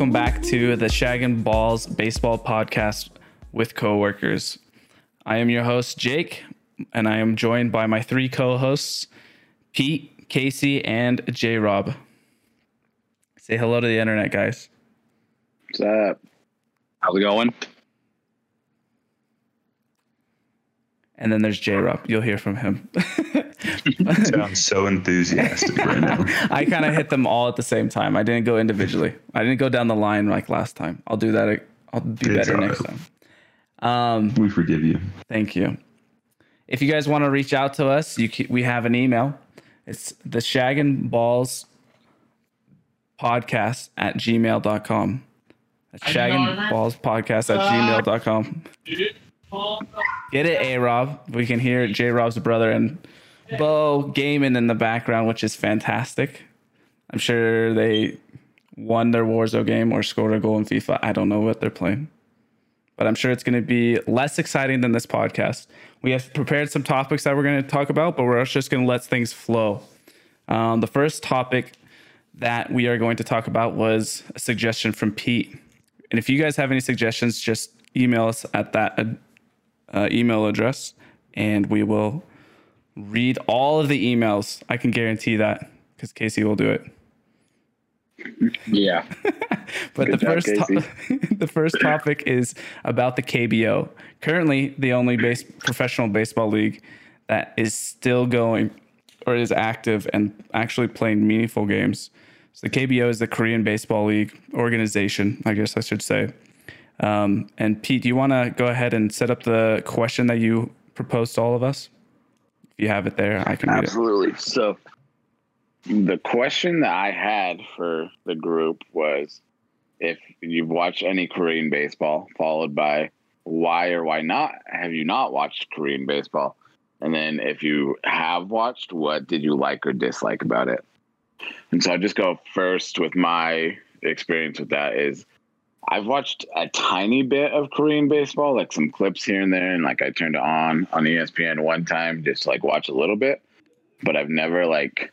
welcome back to the Shag and Balls Baseball Podcast with coworkers. I am your host, Jake, and I am joined by my three co hosts, Pete, Casey, and J Rob. Say hello to the internet, guys. What's up? How's it going? And then there's J Rob. You'll hear from him. Sounds so enthusiastic right now. I kind of hit them all at the same time. I didn't go individually. I didn't go down the line like last time. I'll do that. I'll be It's better all next right. time. Um, We forgive you. Thank you. If you guys want to reach out to us, you can, we have an email. It's the Shag and Balls podcast at gmail.com. That's Shag and Balls podcast at gmail.com. Get it, A Rob. We can hear J Rob's brother and Bo gaming in the background, which is fantastic. I'm sure they won their Warzone game or scored a goal in FIFA. I don't know what they're playing but I'm sure it's going to be less exciting than this podcast. We have prepared some topics that we're going to talk about, but we're just going to let things flow. Um, the first topic that we are going to talk about was a suggestion from Pete. And if you guys have any suggestions, just email us at that uh, email address and we will read all of the emails. I can guarantee that because Casey will do it. Yeah. But Good the job, first to- the first topic is about the KBO. Currently, the only base professional baseball league that is still going or is active and actually playing meaningful games. So the KBO is the Korean Baseball League organization, I guess I should say. Um, and Pete, do you want to go ahead and set up the question that you proposed to all of us? If you have it there, I can. Absolutely. So, the question that I had for the group was if you've watched any Korean baseball, followed by why or why not have you not watched Korean baseball? And then if you have watched, what did you like or dislike about it? And so I'll just go first with my experience with that is I've watched a tiny bit of Korean baseball, like some clips here and there, and like I turned it on on ESPN one time just like watch a little bit, but I've never like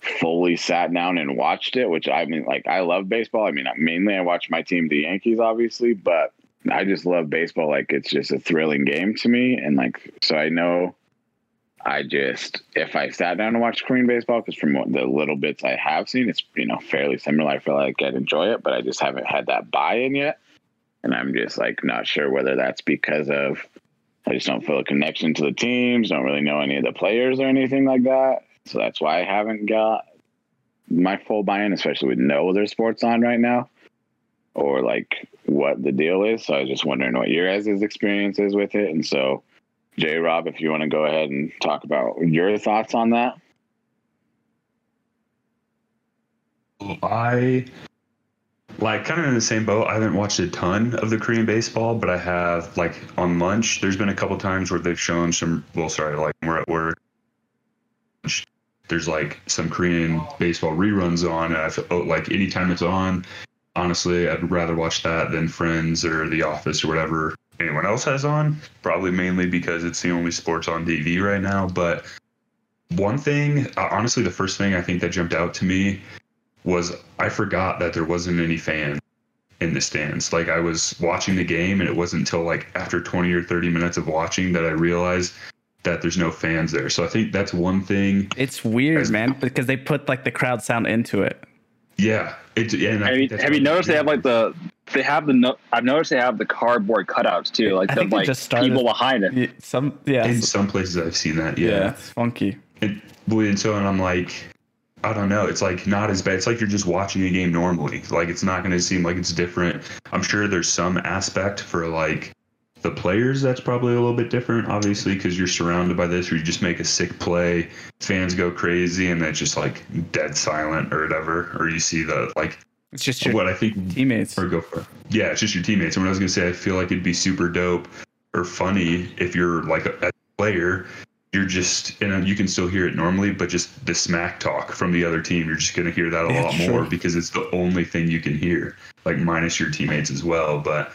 fully sat down and watched it. Which I mean, like I love baseball. I mean, mainly I watch my team, the Yankees, obviously, but I just love baseball. Like it's just a thrilling game to me, and like so I know. I just, if I sat down to watch Korean baseball, because from the little bits I have seen, it's you know fairly similar. I feel like I'd enjoy it, but I just haven't had that buy-in yet, and I'm just like not sure whether that's because of I just don't feel a connection to the teams, don't really know any of the players or anything like that. So that's why I haven't got my full buy-in, especially with no other sports on right now, or like what the deal is. So I was just wondering what your guys' experience is with it, and so. J Rob, if you want to go ahead and talk about your thoughts on that. I like kind of in the same boat. I haven't watched a ton of the Korean baseball, but I have like on lunch. There's been a couple times where they've shown some. Well, sorry, like we're at work. There's like some Korean baseball reruns on, and I feel oh, like anytime it's on, honestly, I'd rather watch that than Friends or The Office or whatever anyone else has on. Probably mainly because it's the only sports on TV right now. But one thing, uh, honestly, the first thing I think that jumped out to me was I forgot that there wasn't any fans in the stands. Like I was watching the game, and it wasn't until like after 20 or 30 minutes of watching that I realized that there's no fans there. So I think that's one thing. It's weird, As- man, because they put like the crowd sound into it. Yeah, it, yeah, and I Have you, have you noticed they have like the they have the no, I've noticed they have the cardboard cutouts too, like I the like just started- people behind it. Yeah, Some yeah, in some places I've seen that. yeah, Yeah, it's funky. And, well, and so and I'm like, I don't know. It's like not as bad. It's like you're just watching a game normally. Like it's not going to seem like it's different. I'm sure there's some aspect for like the players that's probably a little bit different, obviously, because you're surrounded by this, or you just make a sick play, fans go crazy, and it's just like dead silent or whatever. Or you see the like It's just your what I think teammates. or go for it. Yeah, it's just your teammates. And what I was gonna say, I feel like it'd be super dope or funny if you're like a, a player, you're just and you can still hear it normally, but just the smack talk from the other team, you're just gonna hear that a Yeah, lot more because it's the only thing you can hear, like minus your teammates as well. But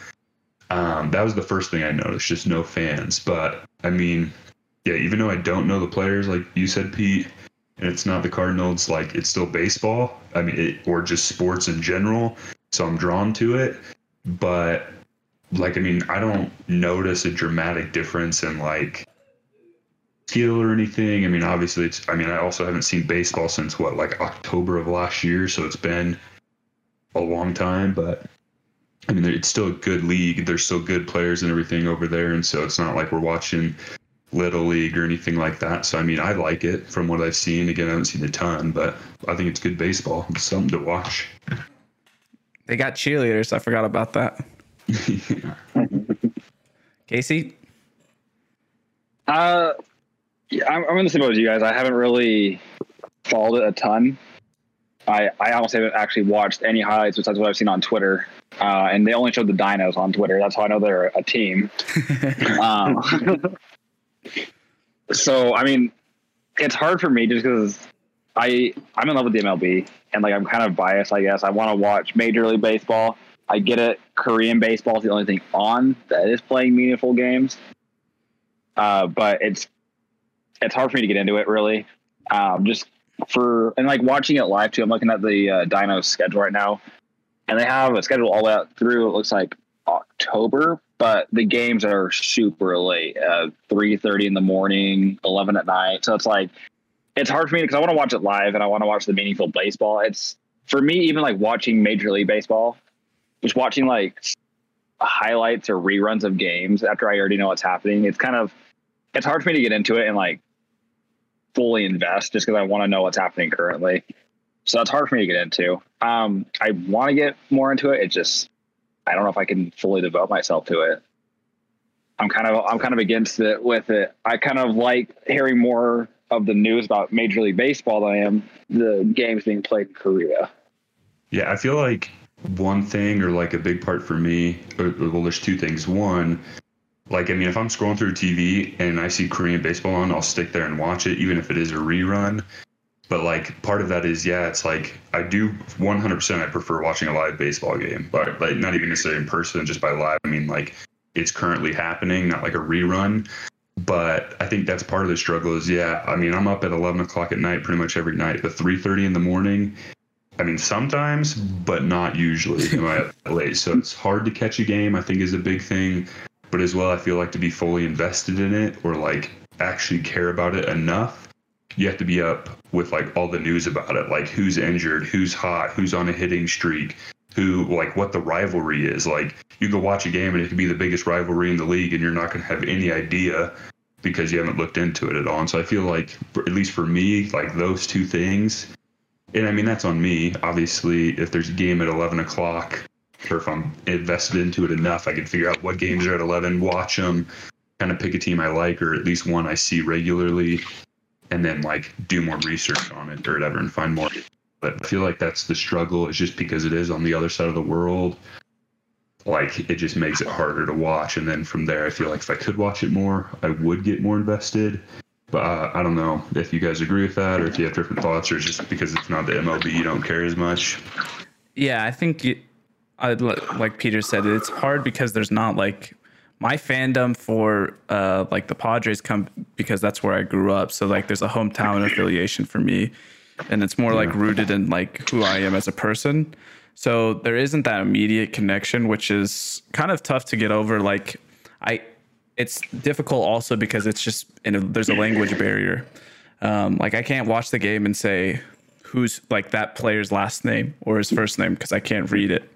um, that was the first thing I noticed, just no fans. But I mean, yeah, even though I don't know the players, like you said, Pete, and it's not the Cardinals, like it's still baseball. I mean, it, or just sports in general. so I'm drawn to it. But like, I mean, I don't notice a dramatic difference in like skill or anything. I mean, obviously, it's. I mean, I also haven't seen baseball since what, like October of last year, so it's been a long time. But I mean, it's still a good league. There's still good players and everything over there, and so it's not like we're watching little league or anything like that. So I mean, I like it from what I've seen. Again, I haven't seen a ton, but I think it's good baseball. It's something to watch. They got cheerleaders. I forgot about that. Casey, Uh, yeah, I'm, I'm in the same boat as you guys. I haven't really followed it a ton. I I almost haven't actually watched any highlights besides what I've seen on Twitter. Uh, and they only showed the Dinos on Twitter. That's how I know they're a team. um, so I mean, it's hard for me just because I I'm in love with the MLB and like I'm kind of biased. I guess I want to watch Major League Baseball. I get it. Korean baseball is the only thing on that is playing meaningful games. Uh, but it's it's hard for me to get into it really. Um, just for and like watching it live too. I'm looking at the uh, Dinos schedule right now, and they have a schedule all the way out through. It looks like October, but the games are super late. Uh, Three thirty in the morning, eleven at night. So it's like it's hard for me because I want to watch it live and I want to watch the meaningful baseball. It's for me even like watching Major League Baseball, just watching like highlights or reruns of games after I already know what's happening. It's kind of it's hard for me to get into it and like fully invest just because I want to know what's happening currently. So that's hard for me to get into. Um, I want to get more into it. It just I don't know if I can fully devote myself to it. I'm kind of I'm kind of against it with it. I kind of like hearing more of the news about Major League Baseball than I am the games being played in Korea. Yeah, I feel like one thing or like a big part for me, or, well, there's two things. One, like, I mean, if I'm scrolling through TV and I see Korean baseball on, I'll stick there and watch it, even if it is a rerun. But like, part of that is, yeah, it's like I do 100%. I prefer watching a live baseball game, but like not even necessarily in person, just by live. I mean, like it's currently happening, not like a rerun. But I think that's part of the struggle. Is yeah, I mean, I'm up at 11 o'clock at night pretty much every night, but 3:30 in the morning. I mean, sometimes, but not usually. Am I late? So it's hard to catch a game. I think is a big thing. But as well, I feel like to be fully invested in it or like actually care about it enough, you have to be up with like all the news about it, like who's injured, who's hot, who's on a hitting streak, who like what the rivalry is. Like you go watch a game and it could be the biggest rivalry in the league, and you're not going to have any idea because you haven't looked into it at all. And so I feel like, at least for me, like those two things and I mean that's on me. Obviously, if there's a game at 11 o'clock, or if I'm invested into it enough, I can figure out what games are at 11, watch them, kind of pick a team I like, or at least one I see regularly, and then like do more research on it or whatever and find more. But I feel like that's the struggle. Is just because it is on the other side of the world. Like it just makes it harder to watch, and then from there, I feel like if I could watch it more, I would get more invested. But uh, I don't know if you guys agree with that, or if you have different thoughts, or just because it's not the MLB, you don't care as much. Yeah, I think you, I, like Peter said, it's hard because there's not like my fandom for uh, like the Padres come because that's where I grew up. So like there's a hometown affiliation for me, and it's more like rooted in like who I am as a person. So there isn't that immediate connection, which is kind of tough to get over. Like I it's difficult also because it's just in a, there's a language barrier. Um, like I can't watch the game and say who's like that player's last name or his first name because I can't read it,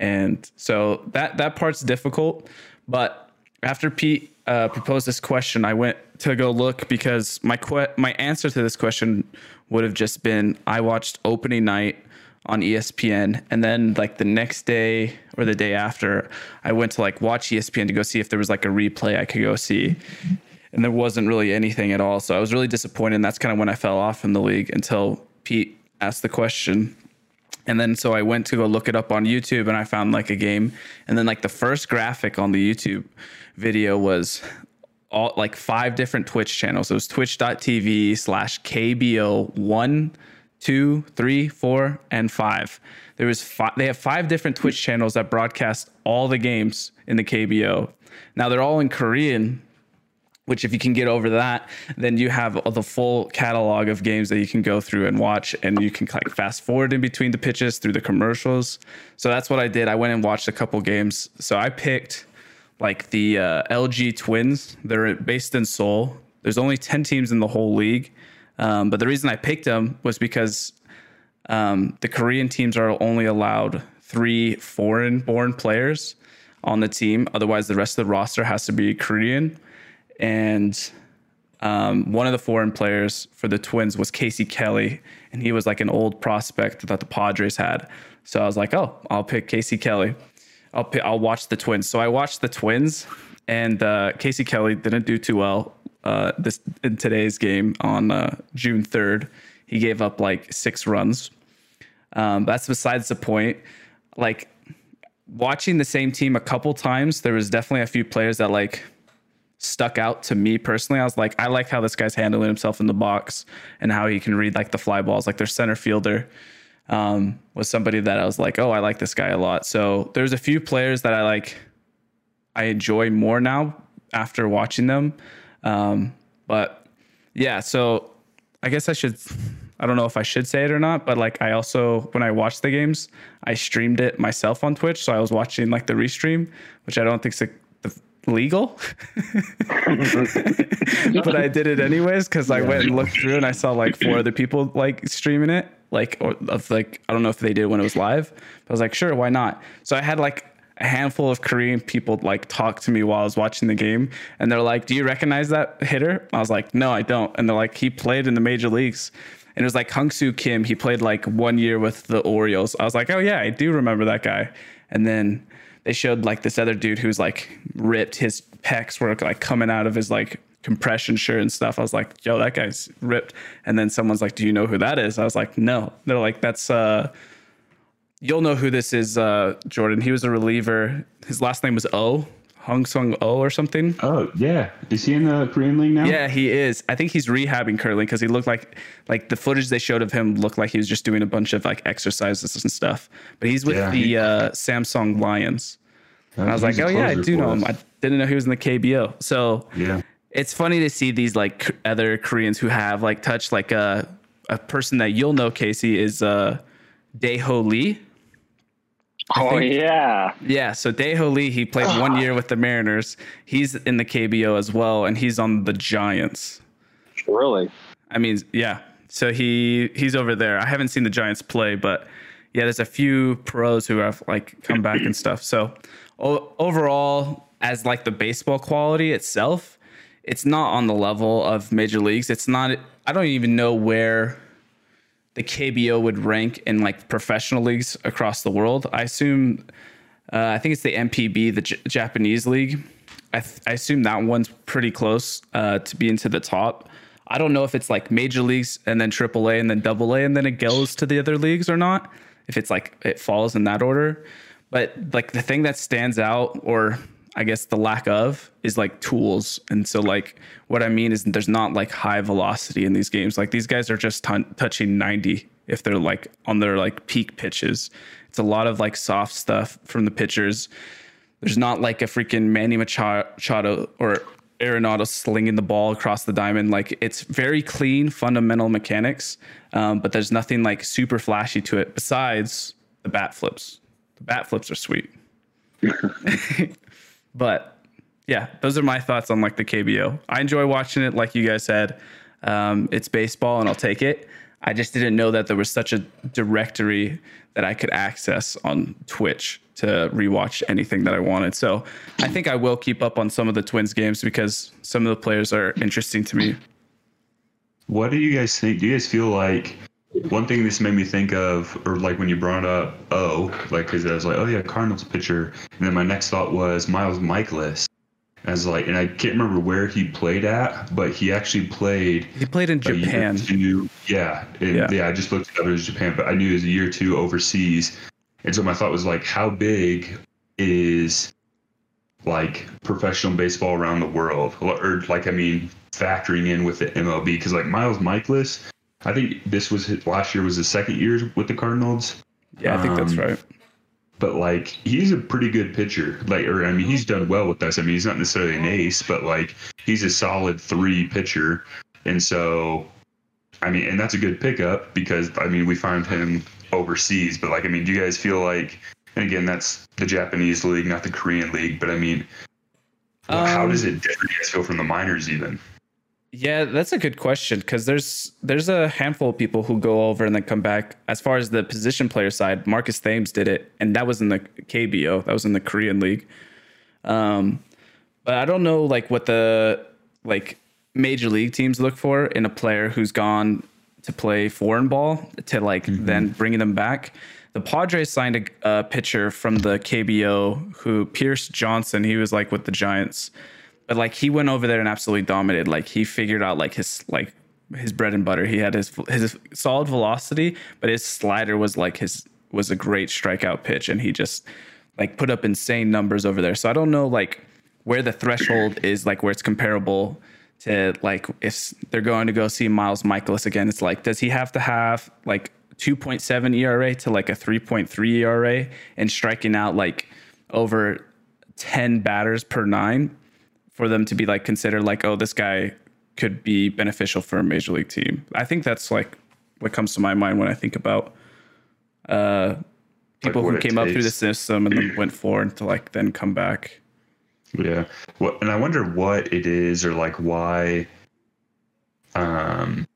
and so that that part's difficult. But after Pete uh, proposed this question, I went to go look because my que- my answer to this question would have just been I watched opening night on ESPN. And then like the next day or the day after, I went to like watch ESPN to go see if there was like a replay I could go see. And there wasn't really anything at all. So I was really disappointed. And that's kind of when I fell off in the league until Pete asked the question. And then so I went to go look it up on YouTube and I found like a game. And then like the first graphic on the YouTube video was all like five different Twitch channels. It was twitch.tv slash KBO one two, three, four, and five. There was five, they have five different Twitch channels that broadcast all the games in the KBO. Now they're all in Korean, which if you can get over that then you have the full catalog of games that you can go through and watch and you can like fast forward in between the pitches through the commercials. So that's what i did. I went and watched a couple games. So i picked like the uh, lg twins. They're based in seoul. There's only 10 teams in the whole league. Um, but the reason i picked them was because um, the korean teams are only allowed three foreign born players on the team. Otherwise the rest of the roster has to be korean and um, one of the foreign players for the Twins was Casey Kelly, and he was like an old prospect that the Padres had. So I was like, oh, I'll pick Casey Kelly. I'll pick, I'll watch the Twins. So I watched the Twins, and uh, Casey Kelly didn't do too well uh, this in today's game on uh, June third. He gave up like six runs. Um, that's besides the point. Like watching the same team a couple times, there was definitely a few players that like stuck out to me personally. I was like, I like how this guy's handling himself in the box and how he can read like the fly balls. Like their center fielder um, was somebody that I was like, oh, I like this guy a lot. So there's a few players that I like, I enjoy more now after watching them. Um, but yeah, so I guess I should. I don't know if I should say it or not, but like I also when I watched the games, I streamed it myself on Twitch, so I was watching like the restream, which I don't think's a legal but i did it anyways because i went and looked through and i saw like four other people like streaming it like or of like i don't know if they did when it was live but i was like sure why not so i had like a handful of korean people like talk to me while i was watching the game and they're like do you recognize that hitter i was like no i don't and they're like he played in the major leagues and it was like Hyun-Soo Kim. He played like one year with the Orioles. I was like, oh yeah, I do remember that guy. And then they showed like this other dude who's like ripped. His pecs were like coming out of his like compression shirt and stuff. I was like, yo, that guy's ripped. And then someone's like, do you know who that is? I was like, no. They're like, that's uh you'll know who this is, uh, Jordan. He was a reliever. His last name was O. Hong Sung Oh or something. Oh yeah, is he in the Korean League now? Yeah, he is. I think he's rehabbing currently because he looked like like the footage they showed of him looked like he was just doing a bunch of like exercises and stuff. But he's with yeah. the uh, Samsung Lions. And I was like, oh yeah, I do know him. I didn't know he was in the KBO. So yeah, it's funny to see these like other Koreans who have like touched like a a person that you'll know, Casey, is uh, Dae-Ho Lee. Oh yeah, yeah. So Dae-Ho Lee, he played one year with the Mariners. He's in the KBO as well, and he's on the Giants. Really? I mean, yeah. So he he's over there. I haven't seen the Giants play, but yeah, there's a few pros who have like come back and stuff. So o- overall, as like the baseball quality itself, it's not on the level of major leagues. It's not. I don't even know where the KBO would rank in like professional leagues across the world. I assume, uh, I think it's the NPB, the J- Japanese league. I, th- I, assume that one's pretty close uh, to being to the top. I don't know if it's like major leagues and then AAA and then Double A and then it goes to the other leagues or not. If it's like it falls in that order, but like the thing that stands out, or I guess the lack of is like tools. And so like what I mean is there's not like high velocity in these games. Like these guys are just t- touching 90 if they're like on their like peak pitches. It's a lot of like soft stuff from the pitchers. There's not like a freaking Manny Machado or Arenado slinging the ball across the diamond. Like it's very clean, fundamental mechanics, um, but there's nothing like super flashy to it besides the bat flips. The bat flips are sweet. But yeah, those are my thoughts on like the KBO. I enjoy watching it, like you guys said. Um, it's baseball, and I'll take it. I just didn't know that there was such a directory that I could access on Twitch to rewatch anything that I wanted. So I think I will keep up on some of the Twins games because some of the players are interesting to me. What do you guys think? Do you guys feel like one thing this made me think of, or like when you brought up oh, like because I was like, oh yeah, Cardinals pitcher, and then my next thought was Miles Mikolas. As like, and I can't remember where he played at, but he actually played. He played in Japan. Two, yeah, yeah, yeah. I just looked it up. It was Japan, but I knew it was a year or two overseas, and so my thought was like, how big is like professional baseball around the world, or like I mean, factoring in with the MLB because like Miles Mikolas I think this was his, last year was his second year with the Cardinals. Yeah, I think um, that's right. But like he's a pretty good pitcher. Like, or I mean, he's done well with us. I mean, he's not necessarily an ace, but like he's a solid three pitcher, and so I mean, and that's a good pickup because I mean we found him overseas, but like I mean, do you guys feel like? And again, that's the Japanese league, not the Korean league. But I mean, um, how does it differ? You guys feel from the minors even? Yeah, that's a good question because there's there's a handful of people who go over and then come back. As far as the position player side, Marcus Thames did it, and that was in the KBO. That was in the Korean league. Um, but I don't know like what the like major league teams look for in a player who's gone to play foreign ball to like mm-hmm. then bringing them back. The Padres signed a, a pitcher from the KBO who Pierce Johnson. He was like with the Giants but like he went over there and absolutely dominated. Like he figured out like his like his bread and butter. He had his his solid velocity, but his slider was like his was a great strikeout pitch, and he just like put up insane numbers over there. So I don't know like where the threshold is, like where it's comparable to like if they're going to go see Miles Mikolas again. It's like does he have to have like 2.7 ERA to like a 3.3 ERA and striking out like over 10 batters per nine for them to be like considered like, oh, this guy could be beneficial for a major league team. I think that's like what comes to my mind when I think about uh, people like who came up through the system and then went forward to like then come back. Yeah. Well, and I wonder what it is or like why um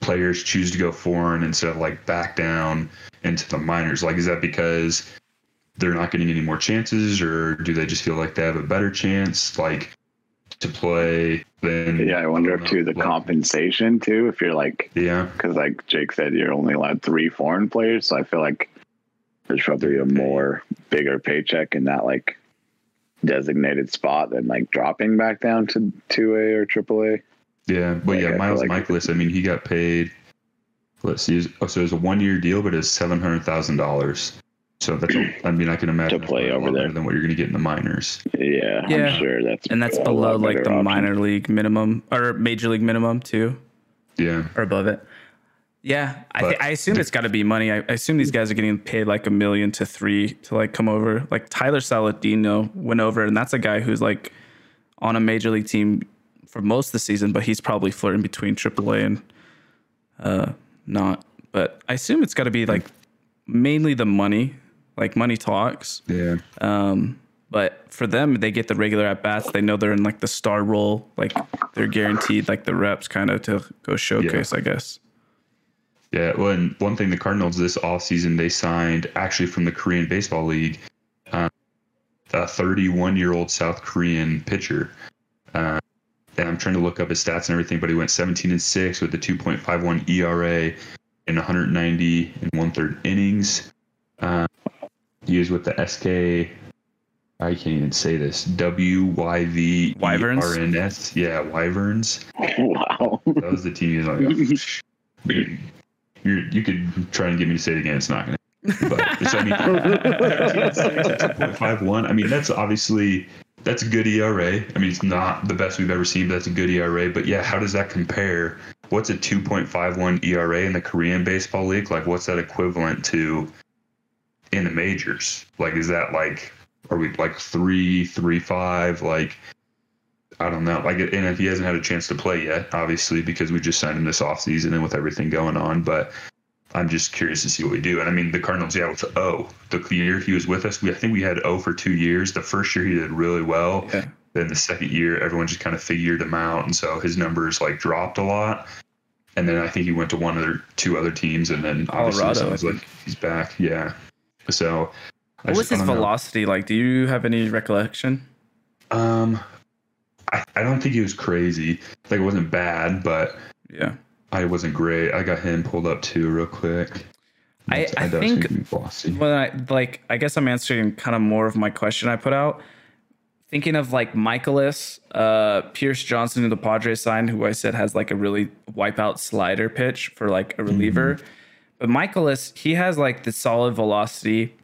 players choose to go foreign instead of like back down into the minors. Like is that because they're not getting any more chances, or do they just feel like they have a better chance, like to play? Then yeah, I wonder if too the like, compensation too. If you're like yeah, because like Jake said, you're only allowed three foreign players, so I feel like there's probably a more bigger paycheck in that like designated spot than like dropping back down to two A or triple A. Yeah, but like, yeah, Miles like, Mikolas. I mean, he got paid. Let's see. Oh, so it was a one year deal, but it's seven hundred thousand dollars. So that's, a, I mean, I can imagine to play over there than what you're going to get in the minors. Yeah, yeah, I'm sure that's and that's below like the option. minor league minimum or major league minimum too. Yeah, or above it. Yeah, I, th- I assume the, it's got to be money. I, I, assume these guys are getting paid like a million to three to like come over. Like Tyler Saladino went over, and that's a guy who's like on a major league team for most of the season, but he's probably flirting between AAA and uh, not. But I assume it's got to be like mainly the money like money talks. Yeah. Um, but for them, they get the regular at bats. They know they're in like the star role. Like they're guaranteed like the reps kind of to go showcase, yeah. I guess. Yeah. Well, and one thing the Cardinals this offseason, they signed actually from the Korean Baseball League um, a 31 year old South Korean pitcher. Uh, and I'm trying to look up his stats and everything, but he went 17 and 6 with a 2.51 ERA in 190 and one third innings. Uh, used with the SK. I can't even say this. W Y V E R N S. R N S. Yeah, Wyverns. Wow. That was the team. Like, you you could try and get me to say it again. It's not going to. But it's, I mean, 2.51. I mean, that's obviously that's a good ERA. I mean, it's not the best we've ever seen, but that's a good ERA. But yeah, how does that compare? What's a 2.51 ERA in the Korean Baseball League? Like, what's that equivalent to in the majors? Like, is that like, are we like three, three, five? Like, I don't know. Like, and if he hasn't had a chance to play yet, obviously, because we just signed him this offseason and with everything going on, but I'm just curious to see what we do. And I mean, the Cardinals, yeah, with O, the year he was with us, we, I think we had O for two years. The first year he did really well. Yeah. Then the second year, everyone just kind of figured him out. And so his numbers like dropped a lot. And then I think he went to one other, two other teams. And then obviously Colorado, sounds like he's back. Yeah. So, what was his velocity know. like? Do you have any recollection? Um, I, I don't think he was crazy. Like it wasn't bad, but yeah, I wasn't great. I got him pulled up too real quick. I, I, I think when I like I guess I'm answering kind of more of my question I put out. Thinking of like Mikolas, uh, Pierce Johnson, who the Padres signed, who I said has like a really wipeout slider pitch for like a reliever. Mm-hmm. But Mikolas, he has like the solid velocity,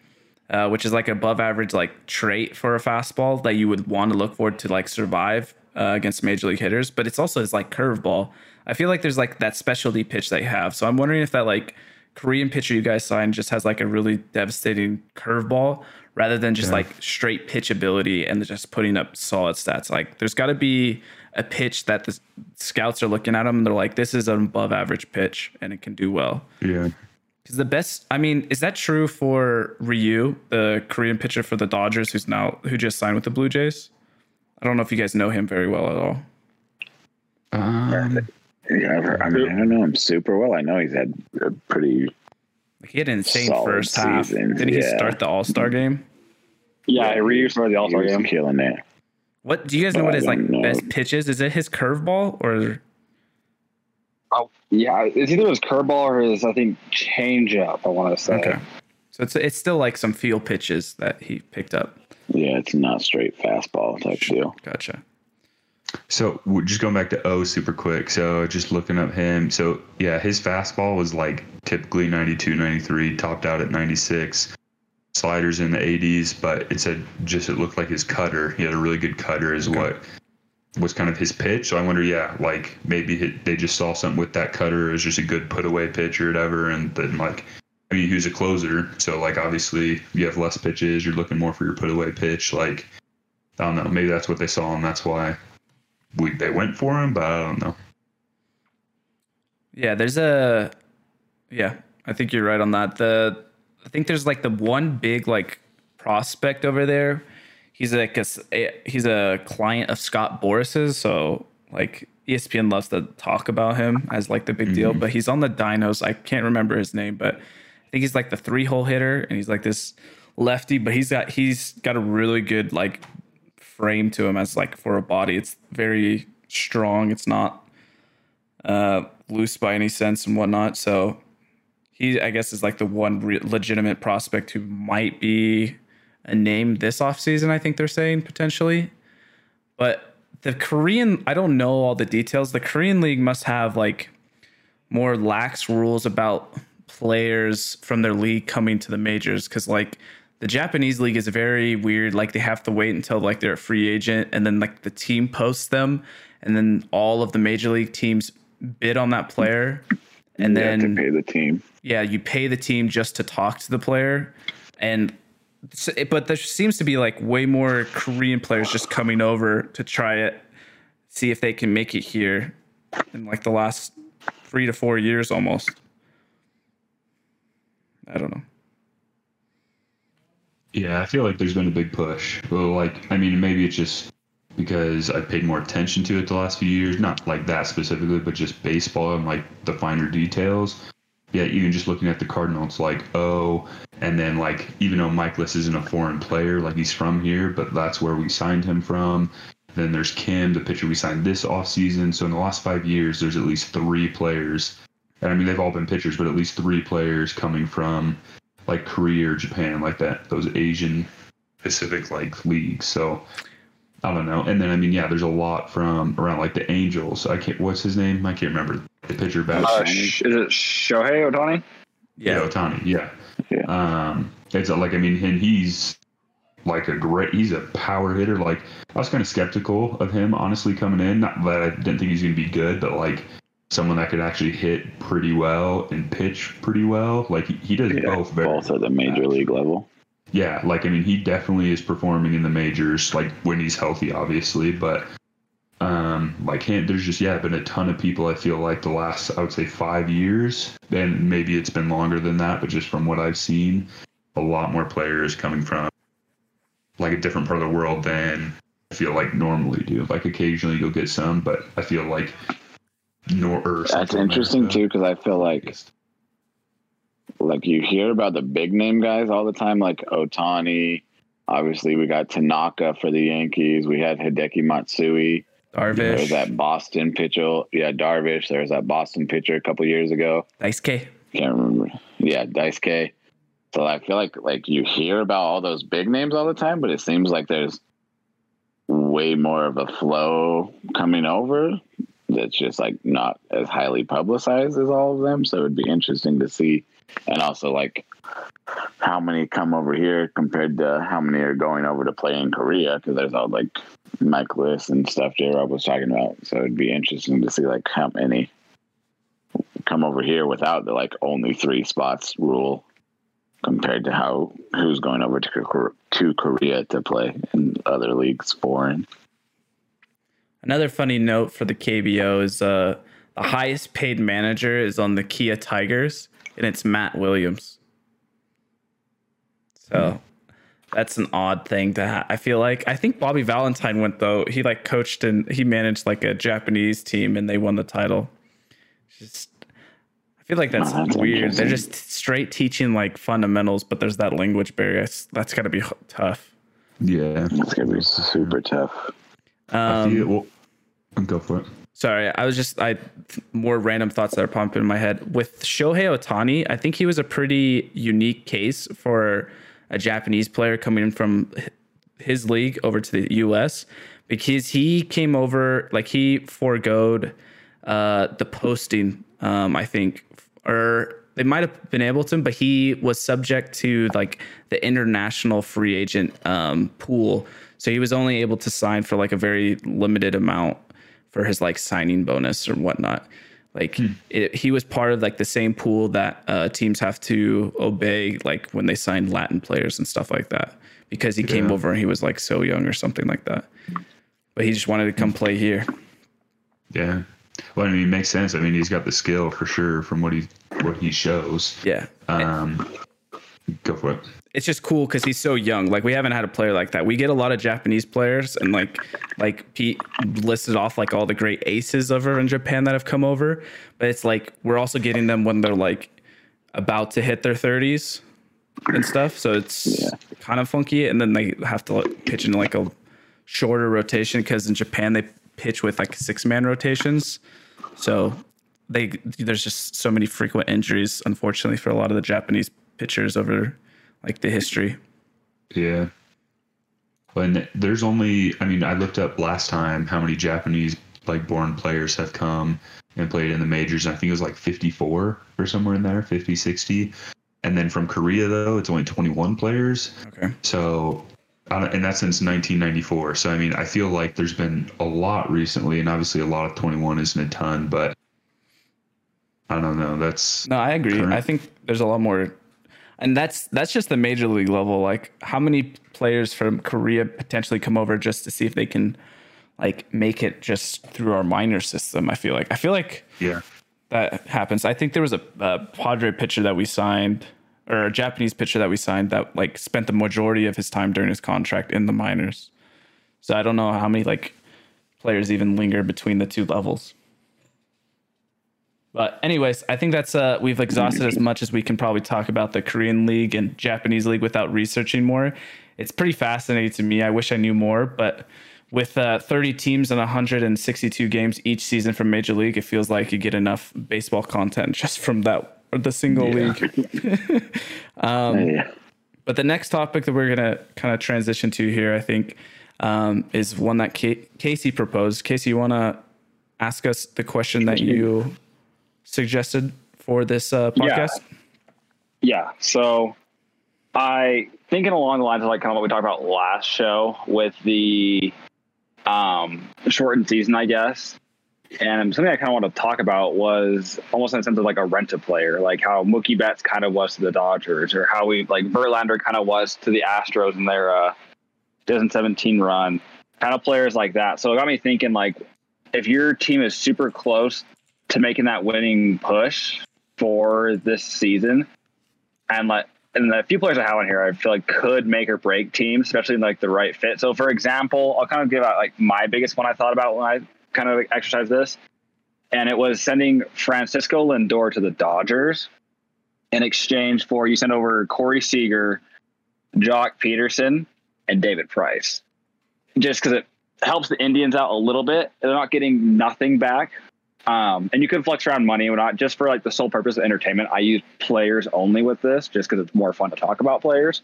uh, which is like above average like trait for a fastball that you would want to look for to like survive uh, against major league hitters. But it's also his like curveball. I feel like there's like that specialty pitch they have. So I'm wondering if that like Korean pitcher you guys signed just has like a really devastating curveball, rather than just Yeah. like straight pitch ability and just putting up solid stats. Like there's got to be a pitch that the scouts are looking at him and they're like, this is an above average pitch and it can do well. Yeah. Because the best, I mean, is that true for Ryu, the Korean pitcher for the Dodgers, who's now who just signed with the Blue Jays? I don't know if you guys know him very well at all. Um, Yeah, I've I mean, I don't know him super well. I know he's had a pretty. Like he had an insane Solid first half. season, Didn't he start the All Star game? Yeah, Ryu started the All He Star was game. killing it. What do you guys know? Oh, What his like oh, know. best pitch is? Is it his curveball or Oh, yeah, it's either his curveball or his I think changeup. I want to say. okay? So it's it's still like some field pitches that he picked up. Yeah, it's not straight fastball type deal. Gotcha. So we're just going back to O super quick. So just looking up him. So yeah, his fastball was like typically 92, 93, topped out at 96. Sliders in the 80s, but it said just it looked like his cutter. He had a really good cutter, is what was kind of his pitch. So I wonder, yeah, like maybe he- they just saw something with that cutter. It was just a good put away pitch or whatever, and then like. I mean, he was a closer, so like obviously you have less pitches. You're looking more for your put away pitch. Like, I don't know. Maybe that's what they saw, and that's why we they went for him, but I don't know. Yeah, there's a yeah, I think you're right on that. The I think there's like the one big like prospect over there. He's like a, he's a client of Scott Boras's, so like ESPN loves to talk about him as like the big deal. But he's on the Dinos. I can't remember his name, but I think he's like the three hole hitter, and he's like this lefty. But he's got he's got a really good like frame to him as like for a body. It's very strong. It's not uh, loose by any sense and whatnot. So he, I guess, is like the one re- legitimate prospect who might be a name this offseason, I think they're saying potentially. But the Korean, I don't know all the details. The Korean League must have like more lax rules about players from their league coming to the majors because like the Japanese league is very weird. Like they have to wait until like they're a free agent and then like the team posts them and then all of the major league teams bid on that player and you have then to pay the team. yeah, you pay the team just to talk to the player, and s- but there seems to be like way more Korean players just coming over to try it, see if they can make it here, in like the last three to four years almost. I don't know. Yeah, I feel like there's been a big push. Well, like, I mean, maybe it's just because I paid more attention to it the last few years. Not like that specifically, but just baseball and like the finer details. Yeah, even just looking at the Cardinals, like, oh, and then like, even though Mikolas isn't a foreign player, like he's from here, but that's where we signed him from. Then there's Kim, the pitcher we signed this offseason. So in the last five years, there's at least three players. And I mean, they've all been pitchers, but at least three players coming from like Korea or Japan, like that, those Asian Pacific like leagues. So I don't know. And then I mean, yeah, there's a lot from around like the Angels. I can't. What's his name? I can't remember. The pitcher back. Uh, sh- is it Shohei Otani? yeah, Yeah, Otani. Yeah. Yeah. Um, it's uh, like I mean, and he's like a great. He's a power hitter. Like I was kind of skeptical of him, honestly, coming in. Not that I didn't think he's going to be good, but like someone that could actually hit pretty well and pitch pretty well. Like he, he does Yeah, both very both at the major league level. Yeah, like I mean, he definitely is performing in the majors, like when he's healthy, obviously. But um, like him, there's just yeah, been a ton of people. I feel like the last, I would say, five years, and maybe it's been longer than that, but just from what I've seen, a lot more players coming from like a different part of the world than I feel like normally do. Like occasionally you'll get some, but I feel like nor or That's interesting America- too, because I feel like like you hear about the big name guys all the time, like Otani. Obviously, we got Tanaka for the Yankees. We had Hideki Matsui. There was that Boston pitcher. Yeah, Darvish. There was that Boston pitcher a couple years ago. Daisuke. Can't remember. Yeah, Dice K. So I feel like like you hear about all those big names all the time, but it seems like there's way more of a flow coming over that's just like not as highly publicized as all of them. So it'd be interesting to see, and also like how many come over here compared to how many are going over to play in Korea because there's all like Mikolas and stuff J Rob was talking about. So it'd be interesting to see like how many come over here without the like only three spots rule compared to how who's going over to to Korea to play in other leagues foreign. Another funny note for the KBO is uh, the highest paid manager is on the Kia Tigers, and it's Matt Williams. So that's an odd thing to have. I feel like I think Bobby Valentine went though. He like coached and he managed like a Japanese team, and they won the title. Just I feel like that's, oh, that's weird. They're just straight teaching like fundamentals, but there's that language barrier. That's got to be tough. Yeah, it's gonna be super tough. Um, well, go for it. Sorry, I was just I more random thoughts that are popping in my head. With Shohei Ohtani, I think he was a pretty unique case for a Japanese player coming from his league over to the U.S. because he came over like he foregoed uh, the posting. Um, I think, or they might have been able to, but he was subject to like the international free agent um, pool, so he was only able to sign for like a very limited amount for his like signing bonus or whatnot. Like hmm. it, he was part of like the same pool that uh, teams have to obey, like when they sign Latin players and stuff like that, because he yeah. came over and he was like so young or something like that. But he just wanted to come play here. Yeah. Well, I mean, it makes sense. I mean, he's got the skill for sure from what he what he shows. Yeah. Um, go for it it's just cool because he's so young. Like we haven't had a player like that. We get a lot of Japanese players, and like like Pete listed off like all the great aces over in Japan that have come over. But it's like we're also getting them when they're like about to hit their thirties and stuff. So it's yeah. kind of funky, and then they have to like, pitch in like a shorter rotation because in Japan they pitch with like six man rotations. So they there's just so many frequent injuries, unfortunately, for a lot of the Japanese pitchers over like the history. Yeah. When there's only, I mean, I looked up last time how many Japanese like born players have come and played in the majors. I think it was like 54 or somewhere in there, 50, 60. And then from Korea though, it's only 21 players. Okay. So, and that's since 1994. So I mean, I feel like there's been a lot recently, and obviously a lot of 21 isn't a ton, but I don't know. That's no, I agree. Current. I think there's a lot more and that's that's just the major league level. Like, how many players from Korea potentially come over just to see if they can like make it just through our minor system? I feel like I feel like yeah that happens. I think there was a, a Padre pitcher that we signed or a Japanese pitcher that we signed that like spent the majority of his time during his contract in the minors. So I don't know how many like players even linger between the two levels. But anyways, I think that's uh we've exhausted as much as we can probably talk about the Korean league and Japanese league without researching more. It's pretty fascinating to me. I wish I knew more, but with uh, 30 teams and 162 games each season from Major League, it feels like you get enough baseball content just from that the single yeah. league. um, yeah. But the next topic that we're gonna kind of transition to here, I think, um, is one that Casey proposed. Casey, you want to ask us the question that you suggested for this uh, podcast? Yeah. yeah. So I thinking along the lines of like kind of what we talked about last show with the um, shortened season, I guess. And something I kind of want to talk about was almost in the sense of like a rent a player, like how Mookie Betts kind of was to the Dodgers, or how we like Verlander kind of was to the Astros in their uh, 2017 run, kind of players like that. So it got me thinking like if your team is super close to making that winning push for this season. And like and the few players I have on here, I feel like could make or break teams, especially in like the right fit. So, for example, I'll kind of give out like my biggest one I thought about when I kind of exercised this, and it was sending Francisco Lindor to the Dodgers in exchange for you send over Corey Seager, Joc Pederson, and David Price, just because it helps the Indians out a little bit. They're not getting nothing back um, and you can flex around money or not just for like the sole purpose of entertainment. I use players only with this just because it's more fun to talk about players.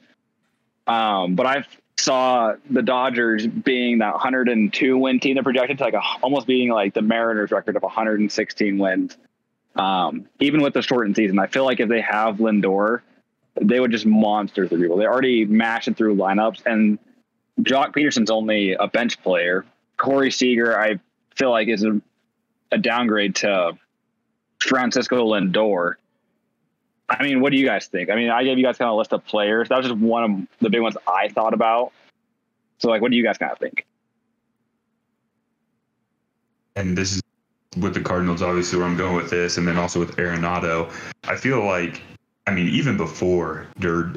Um, but I saw the Dodgers being that 102 win team. They're projected to like a, almost being like the Mariners record of 116 wins. Um, even with the shortened season, I feel like if they have Lindor, they would just monster through people. They already mashed it through lineups, and Joc Pederson's only a bench player. Corey Seager, I feel like is a a downgrade to Francisco Lindor. I mean, what do you guys think? I mean, I gave you guys kind of a list of players. That was just one of the big ones I thought about. So, like, what do you guys kind of think? and this is with the Cardinals, obviously, where I'm going with this, and then also with Arenado. I feel like, I mean, even before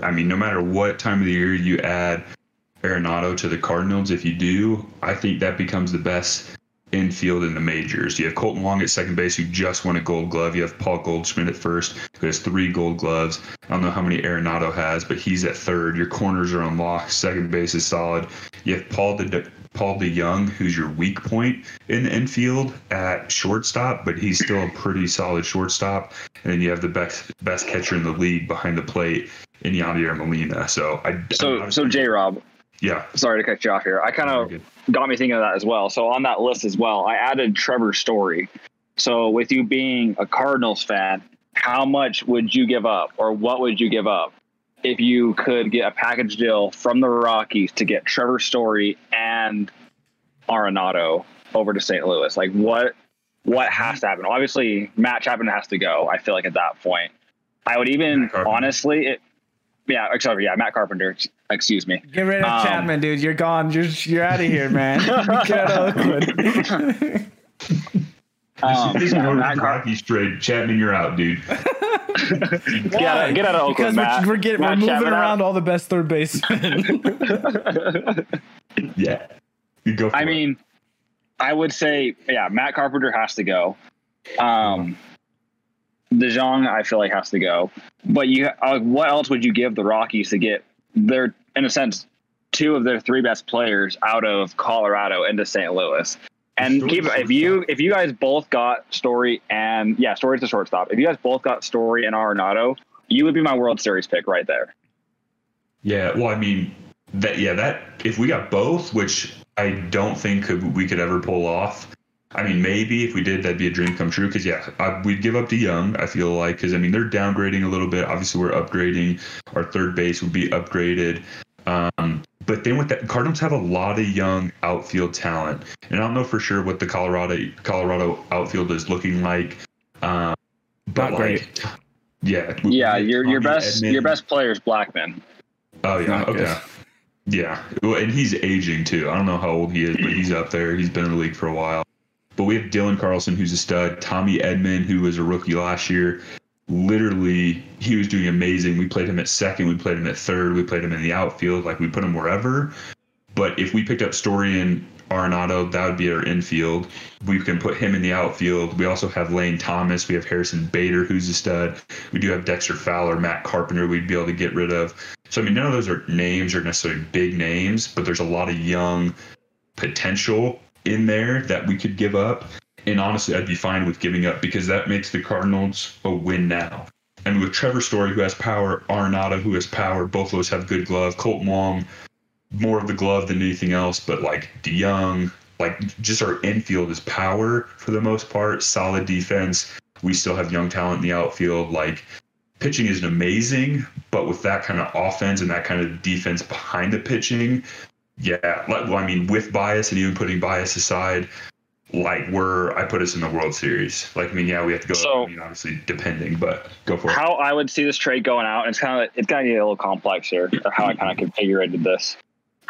I mean, no matter what time of the year you add Arenado to the Cardinals, if you do, I think that becomes the best infield in the majors. You have Kolten Wong at second base, who just won a Gold Glove. You have Paul Goldschmidt at first, who has three Gold Gloves. I don't know how many Arenado has, but he's at third. Your corners are unlocked. Second base is solid. You have Paul De Paul DeJong, who's your weak point in the infield at shortstop, but he's still a pretty solid shortstop. And then you have the best best catcher in the league behind the plate in Yadier Molina. So I so so J Rob. Yeah. Sorry to cut you off here. I kind of got me thinking of that as well. So on that list as well, I added Trevor Story. So with you being a Cardinals fan, how much would you give up, or what would you give up if you could get a package deal from the Rockies to get Trevor Story and Arenado over to St. Louis? Like what what has to happen? Obviously, Matt Chapman has to go. I feel like at that point, I would even honestly, it, yeah, sorry, yeah, Matt Carpenter. Excuse me. Get rid of um, Chapman, dude. You're gone. You're you're out of here, man. Get out of Oakland. Um, this is yeah, Matt Car- straight. Chapman, you're out, dude. get, out, get out of Oakland, because Matt. we're, we're, getting, we're moving Chapman around out. all the best third basemen. yeah, you go. I it. mean, I would say, yeah, Matt Carpenter has to go. Um, DeJong, I feel like has to go. But you, uh, what else would you give the Rockies to get their, in a sense, two of their three best players out of Colorado into St. Louis? And keep if you if you guys both got Story and yeah, Story's the shortstop. If you guys both got Story and Arenado, you would be my World Series pick right there. Yeah, well, I mean that yeah that if we got both, which I don't think could, we could ever pull off. I mean, maybe if we did, that'd be a dream come true. Because yeah, I, we'd give up DeJong. I feel like because I mean they're downgrading a little bit. Obviously, we're upgrading. Our third base would be upgraded. Um, but then with that, Cardinals have a lot of young outfield talent, and I don't know for sure what the Colorado Colorado outfield is looking like. Um, but Not like, great. yeah, yeah, your your best Edman. your best player is Blackmon. Oh yeah, okay. Good. Yeah, well, and he's aging too. I don't know how old he is, but he's up there. He's been in the league for a while. But we have Dylan Carlson, who's a stud. Tommy Edman, who was a rookie last year literally he was doing amazing. We played him at second, we played him at third, we played him in the outfield, like we put him wherever. But if we picked up Story and Arenado, that would be our infield. We can put him in the outfield. We also have Lane Thomas. We have Harrison Bader, who's a stud. We do have Dexter Fowler, Matt Carpenter. We'd be able to get rid of. So I mean, none of those are names or necessarily big names, but there's a lot of young potential in there that we could give up. And honestly, I'd be fine with giving up because that makes the Cardinals a win now. And with Trevor Story, who has power, Arenado, who has power, both of those have good glove. Kolten Wong, more of the glove than anything else, but like DeJong, like just our infield is power for the most part, solid defense. We still have young talent in the outfield. Like pitching isn't amazing, but with that kind of offense and that kind of defense behind the pitching, yeah, well, I mean, with bias and even putting bias aside, like where I put us in the World Series. Like I mean, yeah, we have to go. So, I mean, obviously depending, but go for how it. How I would see this trade going out, and it's kind of it's kind of a little complex here, or how I kind of configured this.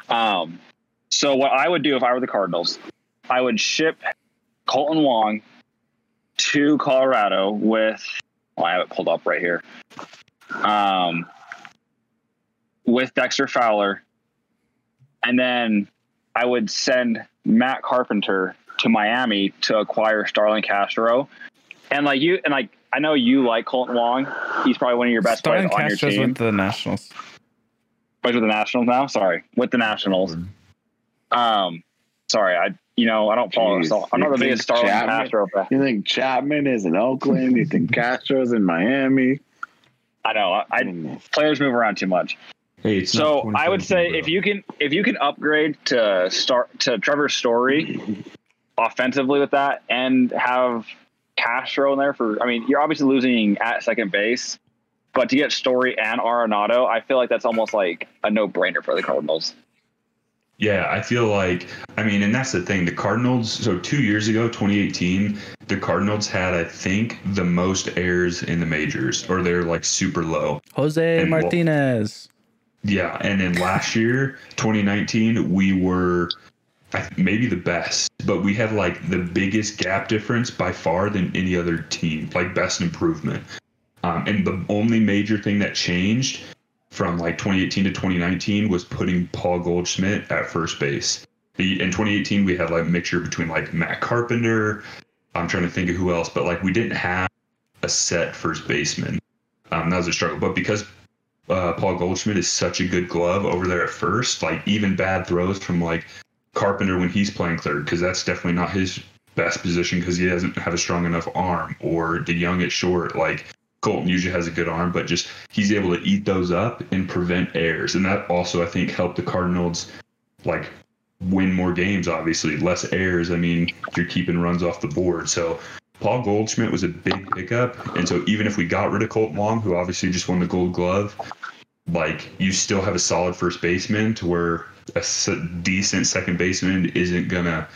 Um, so what I would do if I were the Cardinals, I would ship Kolten Wong to Colorado with. Well, I have it pulled up right here. Um, with Dexter Fowler, and then I would send Matt Carpenter to Miami to acquire Starlin Castro. And like you, and like I know you like Kolten Wong. He's probably one of your best Starlin players Castro's on your team. with the Nationals. Plays with the Nationals now. Sorry, with the Nationals. Um, sorry, I you know I don't follow. So I'm not the biggest Starlin Chapman, Castro fan. You think Chapman is in Oakland? you think Castro's in Miami? I know. I, I players move around too much. Hey, so I would say bro. if you can if you can upgrade to start to Trevor Story offensively with that and have Castro in there for, I mean, you're obviously losing at second base, but to get Story and Arenado, I feel like that's almost like a no brainer for the Cardinals. Yeah, I feel like I mean, and that's the thing. The Cardinals. So two years ago, 2018, the Cardinals had I think the most errors in the majors, or they're like super low. Jose And what- Martinez. Yeah, and then last year, 2019, we were maybe the best, but we had like the biggest gap difference by far than any other team, like best improvement. Um, and the only major thing that changed from like 2018 to 2019 was putting Paul Goldschmidt at first base. The, in 2018, we had like a mixture between like Matt Carpenter. I'm trying to think of who else, but like we didn't have a set first baseman. Um, that was a struggle. But because uh, Paul Goldschmidt is such a good glove over there at first. Like even bad throws from like Carpenter when he's playing third, because that's definitely not his best position because he doesn't have a strong enough arm. Or DeJong at short, like Kolten usually has a good arm, but just he's able to eat those up and prevent errors, and that also I think helped the Cardinals like win more games. Obviously, less errors. I mean, you're keeping runs off the board, so. Paul Goldschmidt was a big pickup, and so even if we got rid of Colt Long, who obviously just won the Gold Glove, like you still have a solid first baseman to where a decent second baseman isn't gonna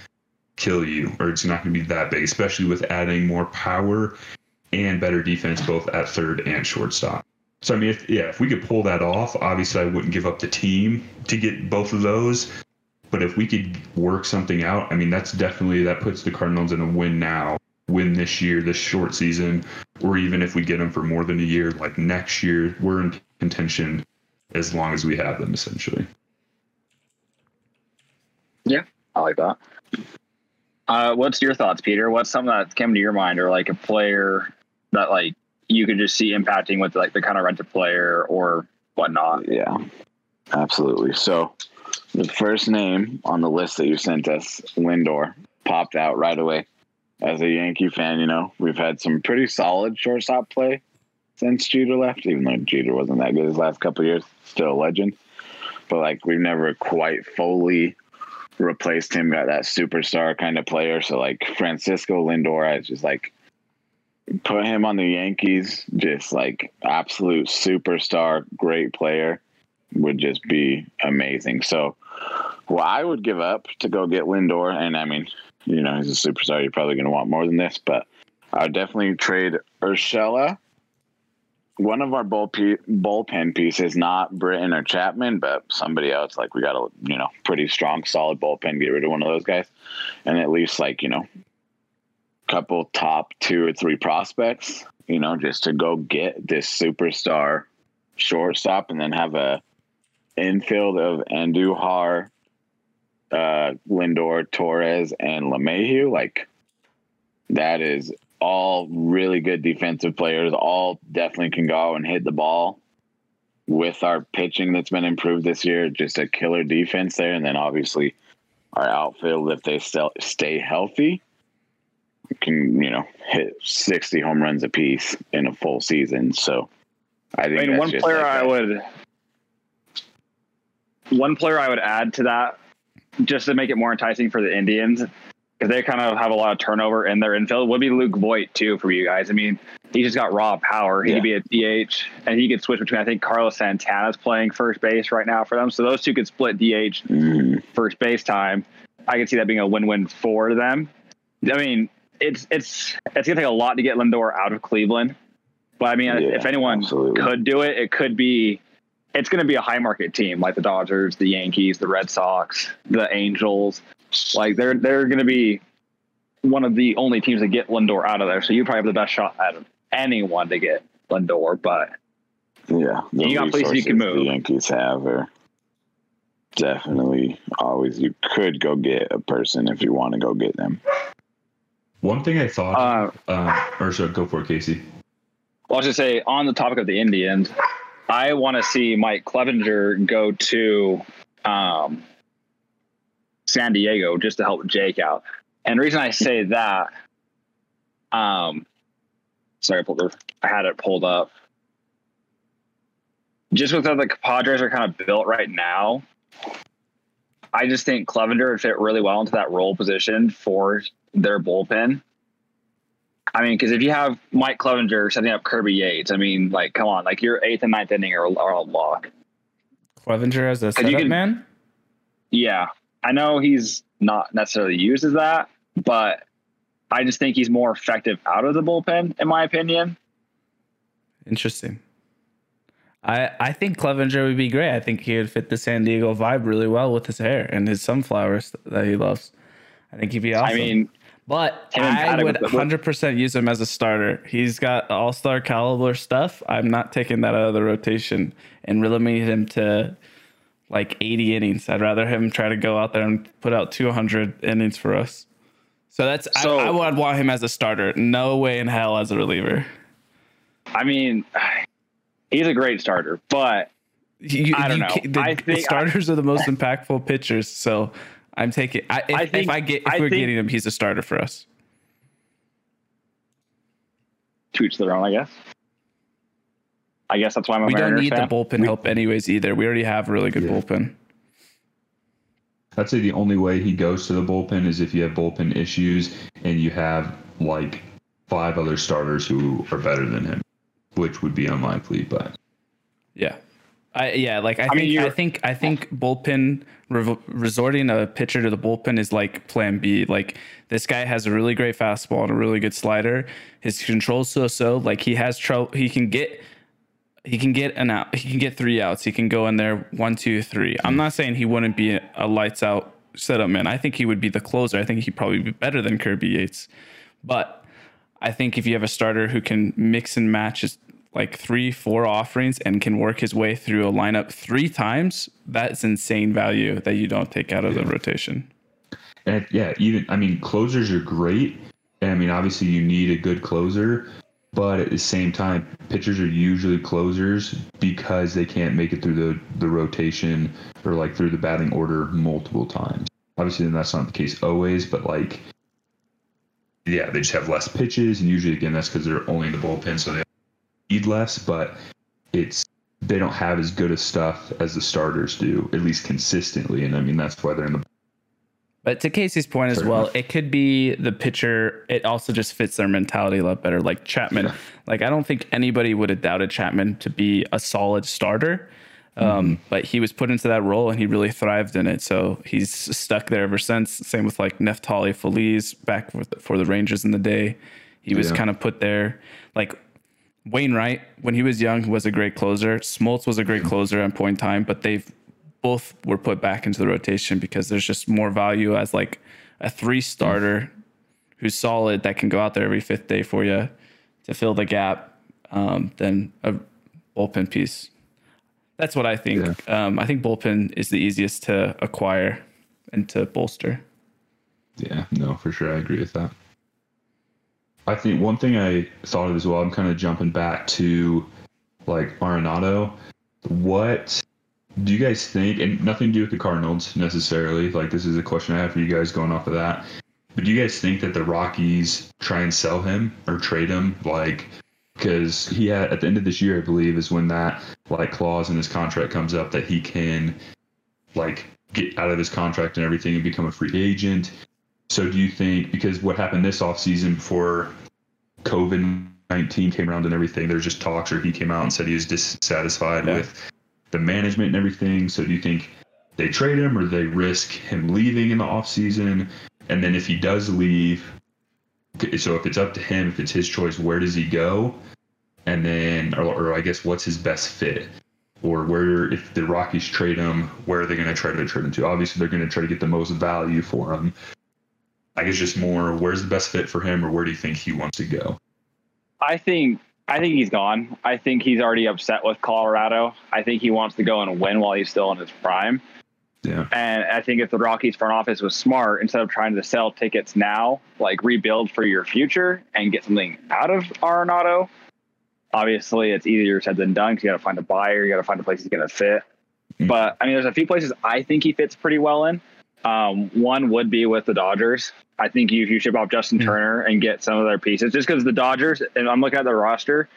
kill you, or it's not gonna be that big, especially with adding more power and better defense both at third and shortstop. So I mean, if, yeah, if we could pull that off, obviously I wouldn't give up the team to get both of those. But if we could work something out, I mean, that's definitely that puts the Cardinals in a win now, win this year, this short season, or even if we get them for more than a year, like next year, we're in contention as long as we have them, essentially. Yeah, I like that. Uh, what's your thoughts, Peter? What's something that came to your mind, or like a player that like you could just see impacting with like the kind of rented player or whatnot? Yeah, absolutely. So the first name on the list that you sent us, Lindor, popped out right away. As a Yankee fan, you know, we've had some pretty solid shortstop play since Jeter left, even though Jeter wasn't that good his last couple years, still a legend. But like we've never quite fully replaced him, got that superstar kind of player. So like Francisco Lindor, I just like put him on the Yankees, just like absolute superstar, great player would just be amazing. So, what I would give up to go get Lindor, and I mean, you know, he's a superstar. You're probably going to want more than this, but I would definitely trade Urshela. One of our bull pe- bullpen pieces, not Britton or Chapman, but somebody else. Like we got a you know pretty strong, solid bullpen. Get rid of one of those guys, and at least like you know, couple top two or three prospects. You know, just to go get this superstar shortstop, and then have a infield of Andujar, uh, Lindor, Torres, and LeMahieu, like that is all really good defensive players. All definitely can go and hit the ball. With our pitching that's been improved this year, just a killer defense there, and then obviously our outfield, if they still stay healthy, can you know hit sixty home runs apiece in a full season. So I think I mean, one player like I would, one player I would add to that, just to make it more enticing for the Indians, because they kind of have a lot of turnover in their infield, would be Luke Voit too for you guys. I mean, he just got raw power. He could be a DH, and he could switch between. I think Carlos Santana's playing first base right now for them, so those two could split DH Mhm. first base time. I could see that being a win-win for them. I mean, it's it's it's gonna take a lot to get Lindor out of Cleveland, but I mean, Yeah, if anyone absolutely. could do it, it could be. It's going to be a high market team like the Dodgers, the Yankees, the Red Sox, the Angels. Like they're they're going to be one of the only teams that get Lindor out of there. So you probably have the best shot out of anyone to get Lindor. But Yeah, the You got places you can move. The Yankees have are definitely always. You could go get a person if you want to go get them. One thing I thought, uh, uh, or so go for it, Casey. Well, I was just say on the topic of the Indians, I want to see Mike Clevinger go to um, San Diego just to help Jake out. And the reason I say that, um, sorry, I, pulled the, I had it pulled up. Just with how the Padres are kind of built right now, I just think Clevinger would fit really well into that role position for their bullpen. I mean, because if you have Mike Clevinger setting up Kirby Yates, I mean, like, come on, like your eighth and ninth inning are, are a lock. Clevinger as a you setup can- man. Yeah, I know he's not necessarily used as that, but I just think he's more effective out of the bullpen, in my opinion. Interesting. I I think Clevinger would be great. I think he would fit the San Diego vibe really well with his hair and his sunflowers that he loves. I think he'd be awesome. I mean, but I would 100% use him as a starter. He's got all star caliber stuff. I'm not taking that out of the rotation and limiting him to like 80 innings. I'd rather him try to go out there and put out 200 innings for us. So that's So- I, I would want him as a starter. No way in hell as a reliever. I mean, he's a great starter, but You- I don't know. The, I the think- starters are the most impactful pitchers. So I'm taking. I, if, I if I get if I we're think- getting him, he's a starter for us. to each their own, I guess. I guess that's why I'm a we don't need fan. the bullpen help anyways either. We already have a really good Yeah. bullpen. I'd say the only way he goes to the bullpen is if you have bullpen issues and you have like five other starters who are better than him, which would be unlikely. But Yeah. I yeah, like I, mean, think I think I think bullpen rev- resorting a pitcher to the bullpen is like plan B. Like this guy has a really great fastball and a really good slider. His control's so so. Like he has trouble. He can get he can get an out. He can get three outs. He can go in there one, two, three. I'm not saying he wouldn't be a lights out setup man. I think he would be the closer. I think he'd probably be better than Kirby Yates. But I think if you have a starter who can mix and match his like three, four offerings and can work his way through a lineup three times, that's insane value that you don't take out of the rotation. and yeah, even I mean closers are great. And I mean obviously you need a good closer, but at the same time, pitchers are usually closers because they can't make it through the the rotation or like through the batting order multiple times. Obviously, then that's not the case always, but like, yeah, they just have less pitches, and usually again that's because they're only in the bullpen, so they need less. But it's they don't have as good of stuff as the starters do, at least consistently, and I mean that's why they're in the But to Casey's point as Fair well, enough. it could be the pitcher. It also just fits their mentality a lot better. Like Chapman, Yeah. like I don't think anybody would have doubted Chapman to be a solid starter. Mm-hmm. Um, But he was put into that role and he really thrived in it. So he's stuck there ever since. Same with like Neftali Feliz back for the, for the Rangers in the day. He was Yeah. kind of put there. Like Wainwright, when he was young, was a great closer. Smoltz was a great closer at point in time, but they've both were put back into the rotation because there's just more value as like a three starter who's solid that can go out there every fifth day for you to fill the gap um, than a bullpen piece. That's what I think. Um, I think bullpen is the easiest to acquire and to bolster. Yeah, no, for sure. I agree with that. I think one thing I thought of as well, I'm kind of jumping back to like Arenado. What do you guys think? And nothing to do with the Cardinals necessarily. Like, this is a question I have for you guys going off of that. But do you guys think that the Rockies try and sell him or trade him? Like, because he had at the end of this year, I believe, is when that like clause in his contract comes up that he can like get out of his contract and everything and become a free agent. So do you think because what happened this offseason before COVID nineteen came around and everything, there's just talks or he came out and said he was dissatisfied Yeah. with the management and everything. So do you think they trade him or they risk him leaving in the offseason? And then if he does leave, so if it's up to him, if it's his choice, where does he go? And then, or, or I guess, what's his best fit? Or where, if the Rockies trade him, where are they going to try to trade him to? Obviously, they're going to try to get the most value for him. I guess just more, where's the best fit for him, or where do you think he wants to go? I think I think he's gone. I think he's already upset with Colorado. I think he wants to go and win while he's still in his prime. Yeah. And I think if the Rockies front office was smart, instead of trying to sell tickets now, like rebuild for your future and get something out of Arenado, obviously it's easier said than done because you got to find a buyer, you got to find a place he's going to fit. Mhm. But I mean, there's a few places I think he fits pretty well in. Um, one would be with the Dodgers. I think you, if you ship off Justin Mhm. Turner and get some of their pieces, just because the Dodgers, and I'm looking at their roster,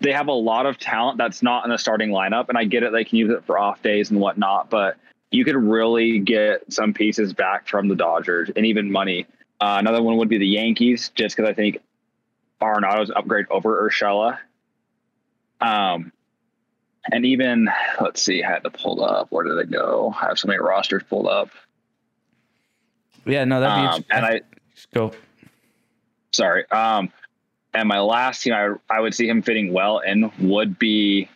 they have a lot of talent that's not in the starting lineup. And I get it, they can use it for off days and whatnot, but you could really get some pieces back from the Dodgers and even money. Uh, another one would be the Yankees, just because I think Arenado's upgrade over Urshela. Um, and even let's see, I had to pull up. Where did it go? I have so many rosters pulled up. Yeah, no, that'd be Um, and I go. sorry. Um, and my last team, I I would see him fitting well in would be.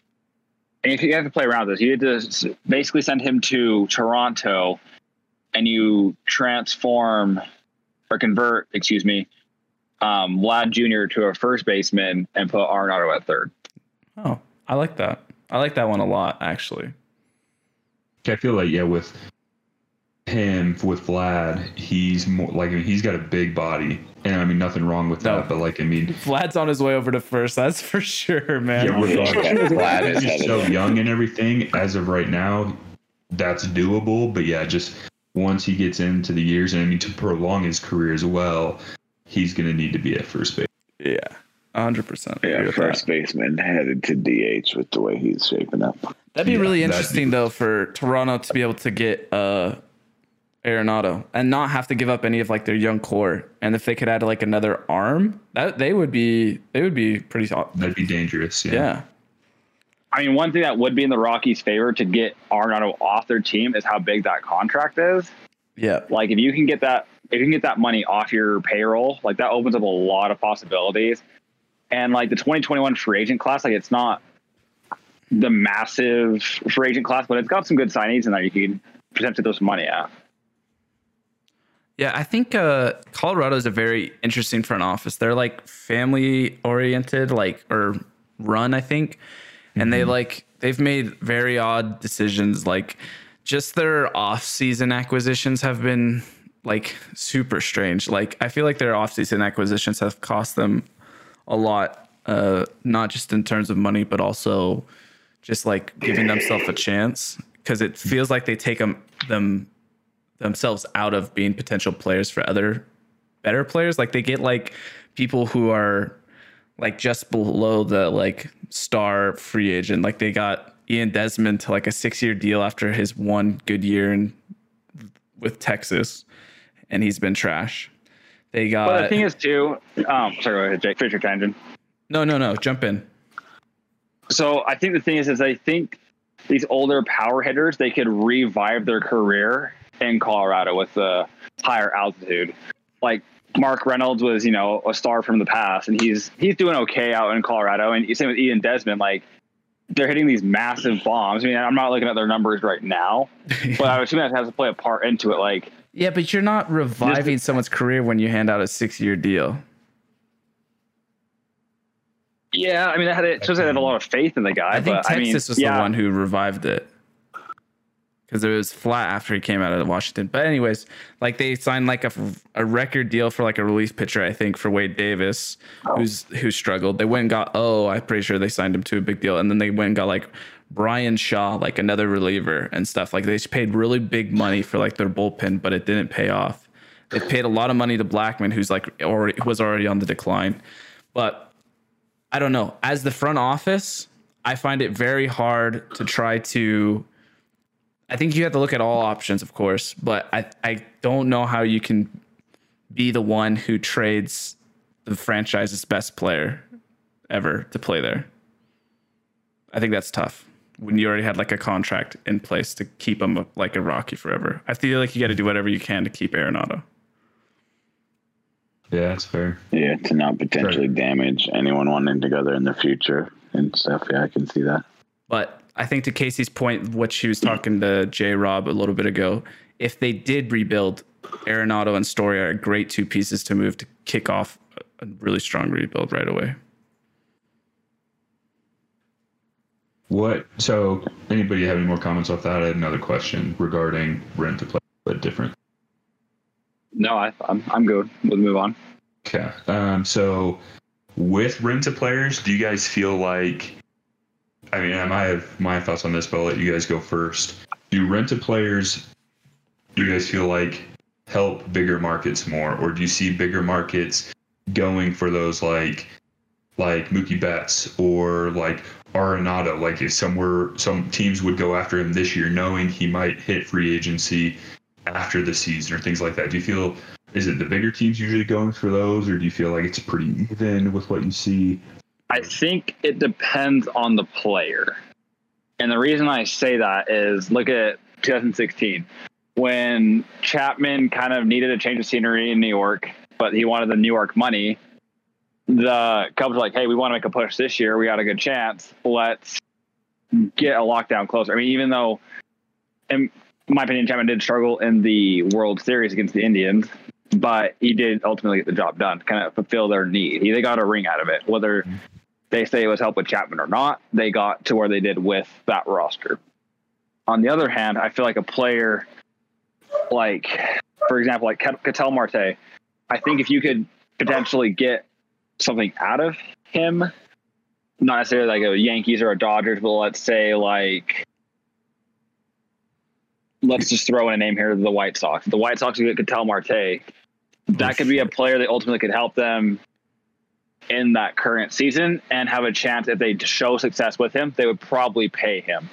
And if you have to play around with this, you had to basically send him to Toronto, and you transform or convert, excuse me, um, Vlad Jr. to a first baseman and put Arenado at third. Oh, I like that. I like that one a lot, actually. I feel like yeah, with him with Vlad, he's more like I mean, he's got a big body, and I mean nothing wrong with No. that, but like I mean, Vlad's on his way over to first. That's for sure, man. Yeah, we're Yeah, Vlad is he's so young and everything. As of right now, that's doable. But yeah, just once he gets into the years, and I mean to prolong his career as well, he's going to need to be at first base. Yeah, hundred percent. Yeah, first baseman headed to DH with the way he's shaping up. That'd be Yeah, really that'd interesting though for Toronto to be able to get uh Arenado and not have to give up any of like their young core. And if they could add like another arm, that they would be they would be pretty That'd be dangerous. Yeah. yeah. I mean, one thing that would be in the Rockies' favor to get Arenado off their team is how big that contract is. Yeah. Like, if you can get that, if you can get that money off your payroll, like that opens up a lot of possibilities. And like the 2021 free agent class, like it's not the massive free agent class, but it's got some good signees in there. You can potentially throw some money at. Yeah, I think uh, Colorado is a very interesting front office. They're like family oriented, like or run, I think, and they like they've made very odd decisions. Like just their off season acquisitions have been like super strange. Like I feel like their off season acquisitions have cost them a lot, uh, not just in terms of money, but also just like giving themselves a chance because it feels like they take them them themselves out of being potential players for other better players. Like they get like people who are like just below the like star free agent. Like they got Ian Desmond to like a six year deal after his one good year in with Texas, and he's been trash. They got But the thing is, too, um, sorry, go ahead, Jake, finish your tangent. no, no, no. Jump in. So I think the thing is, is I think these older power hitters they could revive their career in Colorado with the higher altitude. Like Mark Reynolds was, you know, a star from the past, and he's he's doing okay out in Colorado. And same with Ian Desmond, like they're hitting these massive bombs. I mean, I'm not looking at their numbers right now, but I would assume that has to play a part into it. Like Yeah, but you're not reviving someone's career when you hand out a six year deal. Yeah, I mean, I had it shows I had a lot of faith in the guy. I think but, Texas I mean, was yeah, the one who revived it because it was flat after he came out of Washington. But anyways, like they signed like a, a record deal for like a relief pitcher, I think, for Wade Davis, oh. who's who struggled. They went and got oh, I'm pretty sure they signed him to a big deal, and then they went and got like Bryan Shaw, like another reliever and stuff. Like they paid really big money for like their bullpen, but it didn't pay off. They paid a lot of money to Blackmon, who's like already was already on the decline, but I don't know. As the front office, I find it very hard to try to. I think you have to look at all options, of course, but I, I don't know how you can be the one who trades the franchise's best player ever to play there. I think that's tough when you already had like a contract in place to keep him like a Rocky forever. I feel like you got to do whatever you can to keep Arenado. Yeah, that's fair. Yeah, to not potentially damage anyone wanting to go there in the future and stuff. Yeah, I can see that. But I think to Casey's point, what she was talking to J Rob a little bit ago, if they did rebuild, Arenado and Story are great two pieces to move to kick off a really strong rebuild right away. What? So, anybody have any more comments off that? I had another question regarding rent to play, but different. no, I, I'm I'm good. We'll move on. Okay. Um, so, with rent to players, do you guys feel like? I mean, I might have my thoughts on this, but I'll let you guys go first. Do rent to players? Do you guys feel like help bigger markets more, or do you see bigger markets going for those like like Mookie Betts or like Arenado? Like if somewhere some teams would go after him this year, knowing he might hit free agency after the season or things like that. Do you feel is it the bigger teams usually going for those, or do you feel like it's pretty even with what you see? I think it depends on the player. And the reason I say that is look at 2016 when Chapman kind of needed a change of scenery in New York, but he wanted the New York money. The Cubs were like, hey, we want to make a push this year. We got a good chance. Let's get a lockdown closer. I mean, even though, in my opinion, Chapman did struggle in the World Series against the Indians, but he did ultimately get the job done, kind of fulfill their need. He, they got a ring out of it. Whether they say it was help with Chapman or not, they got to where they did with that roster. On the other hand, I feel like a player like, for example, like Ketel Marte, I think if you could potentially get something out of him, not necessarily like a Yankees or a Dodgers, but let's say like let's just throw in a name here, the White Sox. The White Sox could Ketel Marte. That could be a player that ultimately could help them in that current season and have a chance if they show success with him, they would probably pay him.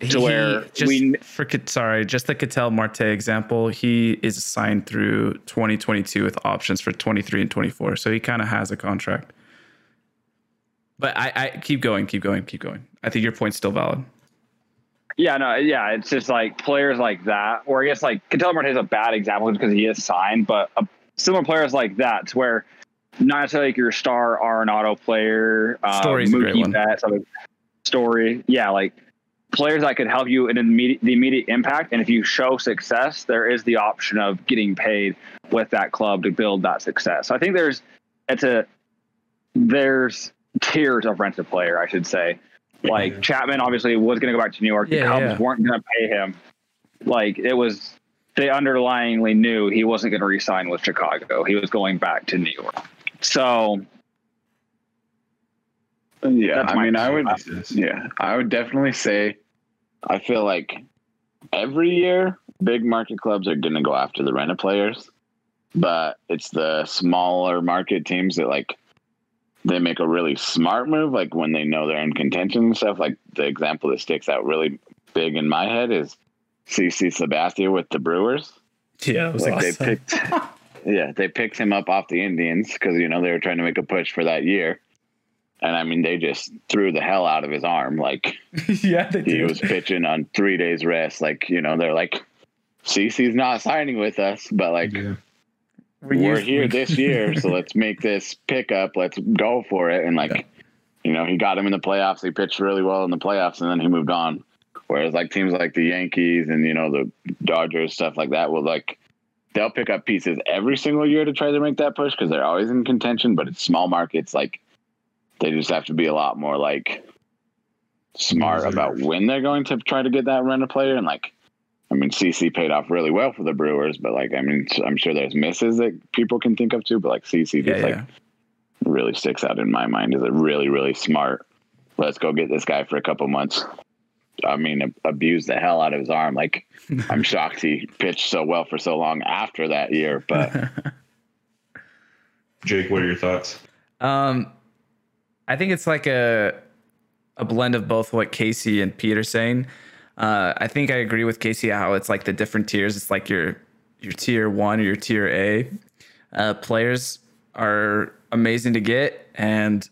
To He- where just we for sorry, just the Ketel Marte example, he is signed through 2022 with options for 23 and 24, so he kind of has a contract. But I, I keep going, keep going, keep going. I think your point's still valid. Yeah, no, yeah, it's just like players like that, or I guess like Ketel Marte is a bad example because he is signed, but uh, similar players like that, to where not necessarily like your star Arenado player, uh, Story's a great one. Betts, other story, yeah, like players that could help you in immediate, the immediate impact, and if you show success, there is the option of getting paid with that club to build that success. So I think there's it's a there's tiers of rented player, I should say. Like Chapman obviously was going to go back to New York. The Yeah, Cubs yeah. weren't going to pay him. Like it was, they underlyingly knew he wasn't going to resign with Chicago. He was going back to New York. So Yeah, I mean, I would. Yes. Yeah, I would definitely say. I feel like every year, big market clubs are going to go after the rented players, but it's the smaller market teams that like they make a really smart move, like when they know they're in contention and stuff. Like the example that sticks out really big in my head is CC Sabathia with the Brewers. Yeah, it was like awesome. they picked, yeah, they picked him up off the Indians because you know they were trying to make a push for that year. And I mean, they just threw the hell out of his arm. Like yeah, they he did. was pitching on three days rest. Like you know, they're like, CC's not signing with us, but like Yeah. we're used- here this year, so let's make this pickup. Let's go for it. And like, Yeah. you know, he got him in the playoffs. He pitched really well in the playoffs, and then he moved on. Whereas like teams like the Yankees and you know the Dodgers stuff like that will like they'll pick up pieces every single year to try to make that push because they're always in contention. But it's small markets, like they just have to be a lot more like smart about when they're going to try to get that rent a player and like. I mean, CC paid off really well for the Brewers, but like, I mean, I'm sure there's misses that people can think of too. But like, CC Yeah, just like really sticks out in my mind is a really, really smart. Let's go get this guy for a couple months. I mean, ab- abused the hell out of his arm. Like, I'm shocked he pitched so well for so long after that year. But Jake, what are your thoughts? Um, I think it's like a a blend of both what Casey and Pete are saying. Uh, I think I agree with Casey how it's like the different tiers. It's like your your tier one or your tier A. Uh, players are amazing to get, and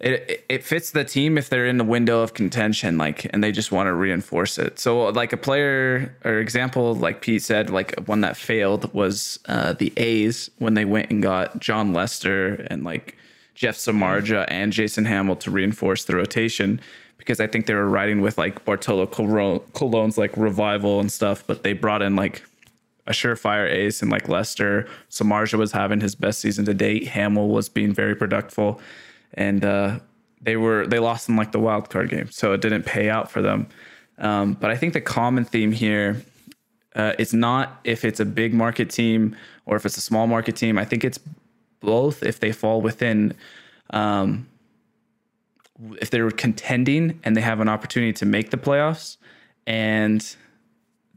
it it- it fits the team if they're in the window of contention, like, and they just want to reinforce it. So, like a player or example, like Pete said, like one that failed was uh, the A's when they went and got Jon Lester and like Jeff Samardzija and Jason Hammel to reinforce the rotation because I think they were riding with like Bartolo Colon- Colon's like revival and stuff, but they brought in like a surefire ace and like Lester. Samardzija was having his best season to date. Hammel was being very productive, and uh, they were they lost in like the wild card game, so it didn't pay out for them. Um, but I think the common theme here, uh, it's not if it's a big market team or if it's a small market team. I think it's both if they fall within um, if they're contending and they have an opportunity to make the playoffs and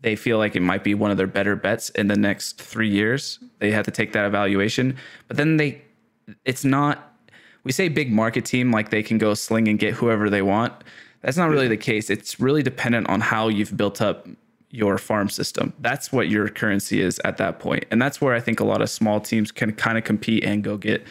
they feel like it might be one of their better bets in the next three years they have to take that evaluation but then they it's not we say big market team like they can go sling and get whoever they want. That's not really the case. It's really dependent on how you've built up your farm system. That's what your currency is at that point. And that's where i think a lot of small teams can kind of compete and go get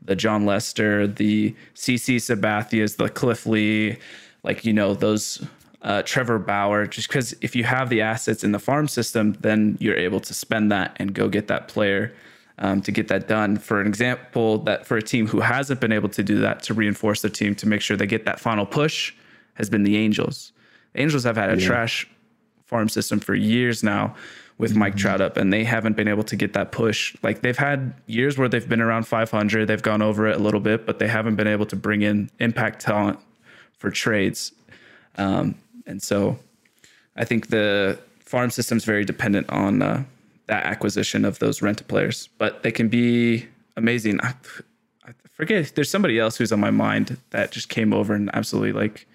the Jon Lester, the CC Sabathias, the Cliff Lee, like you know those uh, Trevor Bauer, just because if you have the assets in the farm system, then you're able to spend that and go get that player um, to get that done. For an example, that for a team who hasn't been able to do that to reinforce their team to make sure they get that final push has been the Angels. The Angels have had a yeah. trash farm system for years now with Mike mm-hmm. Trout up, and they haven't been able to get that push. Like they've had years where they've been around 500, they've gone over it a little bit, but they haven't been able to bring in impact talent for trades. Um, and so I think the farm system is very dependent on uh, that acquisition of those rental players, but they can be amazing. I, I forget, there's somebody else who's on my mind that just came over and absolutely like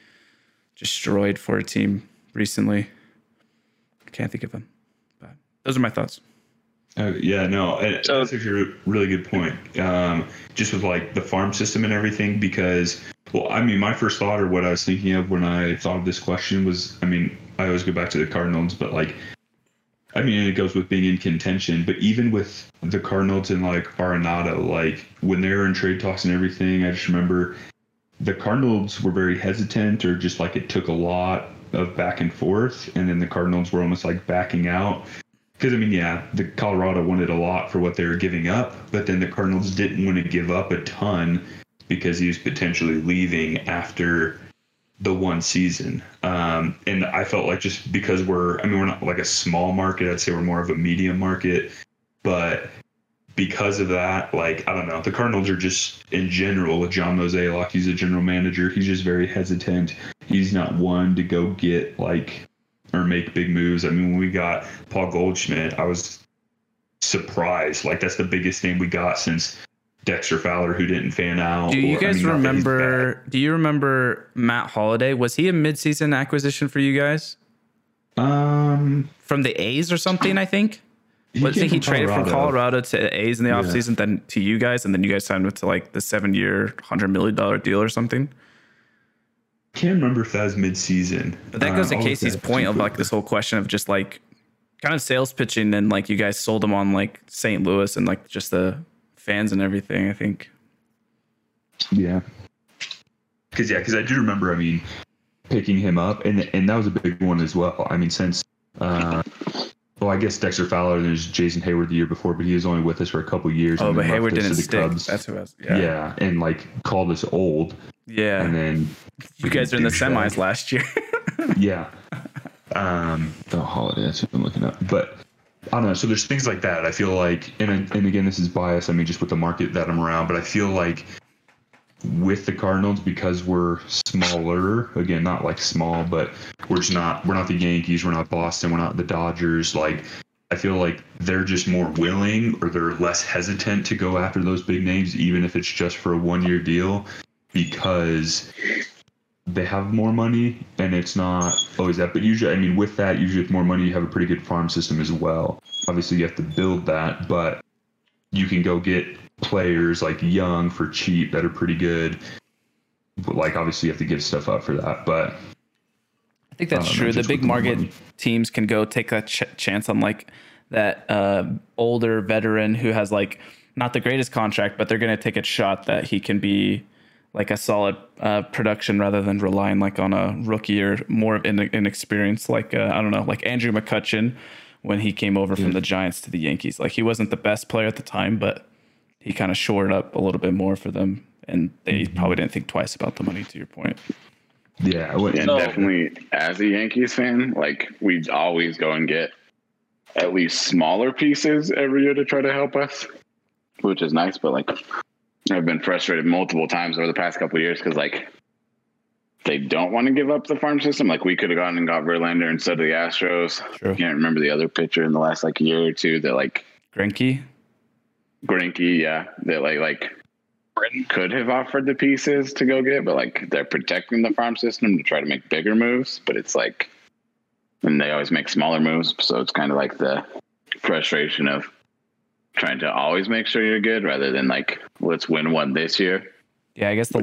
destroyed for a team recently. I can't think of them, but those are my thoughts. Oh, yeah, no, so, that's actually a really good point. Um, just with like the farm system and everything, because, well, I mean, my first thought or what I was thinking of when I thought of this question was, I mean, I always go back to the Cardinals, but like, I mean, it goes with being in contention, but even with the Cardinals and like Arenado, like when they were in trade talks and everything, I just remember the Cardinals were very hesitant or just like it took a lot of back and forth. And then the Cardinals were almost like backing out. Because, I mean, yeah, the Colorado wanted a lot for what they were giving up, but then the Cardinals didn't want to give up a ton because he was potentially leaving after the one season. Um, and I felt like just because we're, I mean, we're not like a small market, I'd say we're more of a medium market, but because of that, like, I don't know, the Cardinals are just in general with John Mozeliak, he's a general manager. He's just very hesitant. He's not one to go get like, or make big moves. I mean, when we got Paul Goldschmidt, I was surprised. Like, that's the biggest name we got since Dexter Fowler who didn't fan out. Do you or, guys I mean, remember? Do you remember Matt Holliday? Was he a midseason acquisition for you guys? Um, from the A's or something, I think. Say he traded from Colorado to A's in the offseason, yeah. then to you guys, and then you guys signed him to like the seven-year, hundred million dollar deal or something. Can't remember if that was mid-season. But that goes uh, to Casey's point of like this whole question of just like kind of sales pitching, and like you guys sold him on like St. Louis and like just the fans and everything. I think. Yeah. Because yeah, because I do remember. I mean, picking him up, and and that was a big one as well. I mean, since. Uh, well, I guess Dexter Fowler. There's Jason Heyward the year before, but he was only with us for a couple years. Oh, but Heyward didn't stick. Cubs. That's who I was. Yeah. yeah, and like called us old. Yeah, and then you guys are in the semis last year. yeah. Um, the Holliday. That's what I'm looking at. But I don't know. So there's things like that. I feel like, and and again, this is bias. I mean, just with the market that I'm around, but I feel like with the Cardinals because we're smaller. Again, not like small, but we're just not. We're not the Yankees. We're not Boston. We're not the Dodgers. Like I feel like they're just more willing or they're less hesitant to go after those big names, even if it's just for a one-year deal, because they have more money and it's not always that. But usually, I mean, with that, usually with more money, you have a pretty good farm system as well. Obviously, you have to build that, but you can go get players like young for cheap that are pretty good. But like, obviously, you have to give stuff up for that. But I think that's true. The big market money. teams can go take a ch- chance on like that uh, older veteran who has like not the greatest contract, but they're going to take a shot that he can be like a solid uh, production rather than relying like on a rookie or more of in- inexperienced, like uh, I don't know, like Andrew McCutchen when he came over yeah. from the Giants to the Yankees. Like he wasn't the best player at the time, but he kind of shored up a little bit more for them, and they mm-hmm. probably didn't think twice about the money. To your point. Yeah, and so, definitely as a Yankees fan, like we always go and get at least smaller pieces every year to try to help us, which is nice. But like I've been frustrated multiple times over the past couple years because like they don't want to give up the farm system. Like we could have gone and got Verlander instead of the Astros. True. Can't remember the other pitcher in the last like year or two that like Greinke. Greinke, yeah, that like like could have offered the pieces to go get, but like they're protecting the farm system to try to make bigger moves. But it's like, and they always make smaller moves, so it's kind of like the frustration of trying to always make sure you're good rather than like let's win one this year. Yeah, I guess the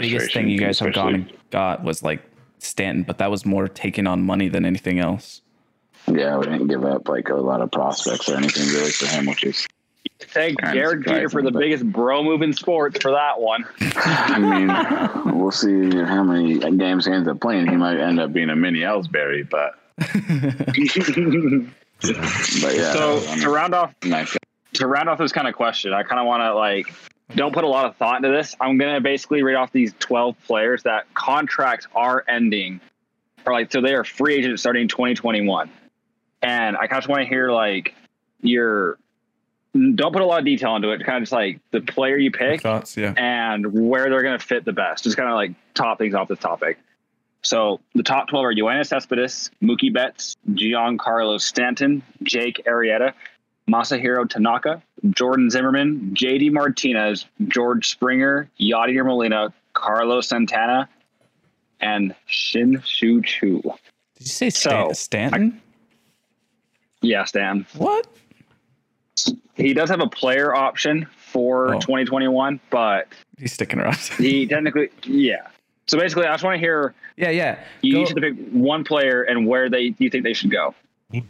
biggest thing you guys have gone and got was like Stanton, but that was more taking on money than anything else. Yeah, we didn't give up like a lot of prospects or anything really for him, which is Thank Kinda Jared Jeter for the but- biggest bro move in sports for that one. I mean, we'll see how many games he ends up playing. He might end up being a mini Ellsbury, but but yeah. so I mean, to round off nice. To round off this kind of question, I kind of want to like don't put a lot of thought into this. I'm gonna basically read off these 12 players that contracts are ending, or like so they are free agents starting 2021, and I kind of want to hear like your don't put a lot of detail into it. Kind of just like the player you pick Thoughts? Yeah. and where they're going to fit the best. Just kind of like top things off this topic. So the top 12 are Yoenis Cespedes, Mookie Betts, Giancarlo Stanton, Jake Arrieta, Masahiro Tanaka, Jordan Zimmermann, JD Martinez, George Springer, Yadier Molina, Carlos Santana, and Shin-Soo Choo. Did you say Stan- So, Stanton? Yeah, Stan. what? He does have a player option for Oh. 2021, but He's sticking around. he technically, yeah. So basically, I just want to hear yeah, yeah. You Go- each have to pick one player and where they you think they should go.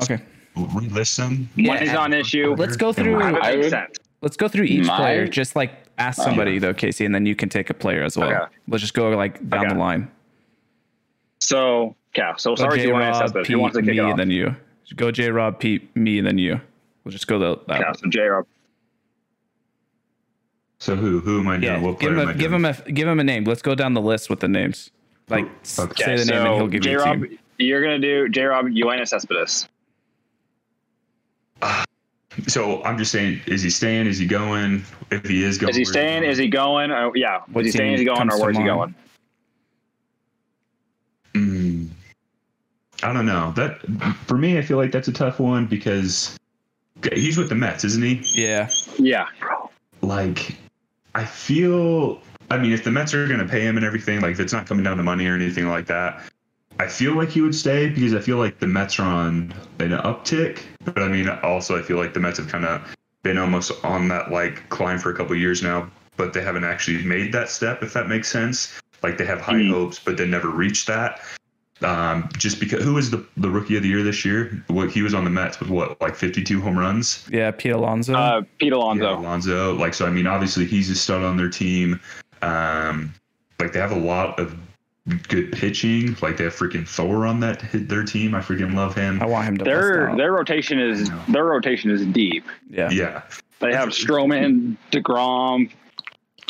okay. Relist them. Money's on issue. Let's go through. I would- Let's go through each My- player. Just like ask somebody though, Casey, and then you can take a player as well. Okay. Let's just go like down Okay. the line. So yeah, so Go sorry, J you want to Rob, assess this? Pete, Who wants to kick me, it off? then you. Go J Rob, Pete, me, and then you. We'll just go the, that Yeah, so J Rob. So who? Who am I doing? Yeah, what give him am a I give doing? him a give him a name. Let's go down the list with the names. Like Okay. say the name and he'll give J you a Rob, team. you're gonna do J Rob Yoenis Cespedes. So I'm just saying, is he staying? Is he going? If he is going, Is he where's staying? going? Is he going? Uh, yeah. What is he staying? Is he going? Or where's he going? Mm, I don't know. That for me, I feel like that's a tough one because he's with the Mets, isn't he? Yeah, Yeah. Like, I feel. I mean, if the Mets are going to pay him and everything, like if it's not coming down to money or anything like that, I feel like he would stay because I feel like the Mets are on an uptick. But I mean, also I feel like the Mets have kind of been almost on that like climb for a couple years now, but they haven't actually made that step. If that makes sense, like they have high Mhm. hopes, but they never reached that. Um, just because who was the the rookie of the year this year? What he was on the Mets with what like 52 home runs. yeah. Pete Alonso. Uh, Pete Alonso. Yeah, Alonso. Like so, I mean, obviously he's a stud on their team. Um, like they have a lot of good pitching. Like they have freaking Thor on that their team. I freaking love him. I want him to. Their their rotation is their rotation is deep. yeah. Yeah, They have Stroman, deGrom,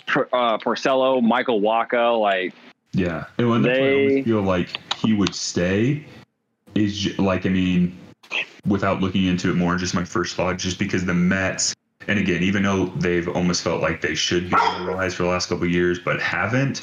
Por- uh, Porcello, Michael Wacha. Like yeah. And when that's why I They- always feel like he would stay is like I mean, without looking into it more, just my first thought, just because the Mets. And again, even though they've almost felt like they should be on the rise for the last couple of years, but haven't,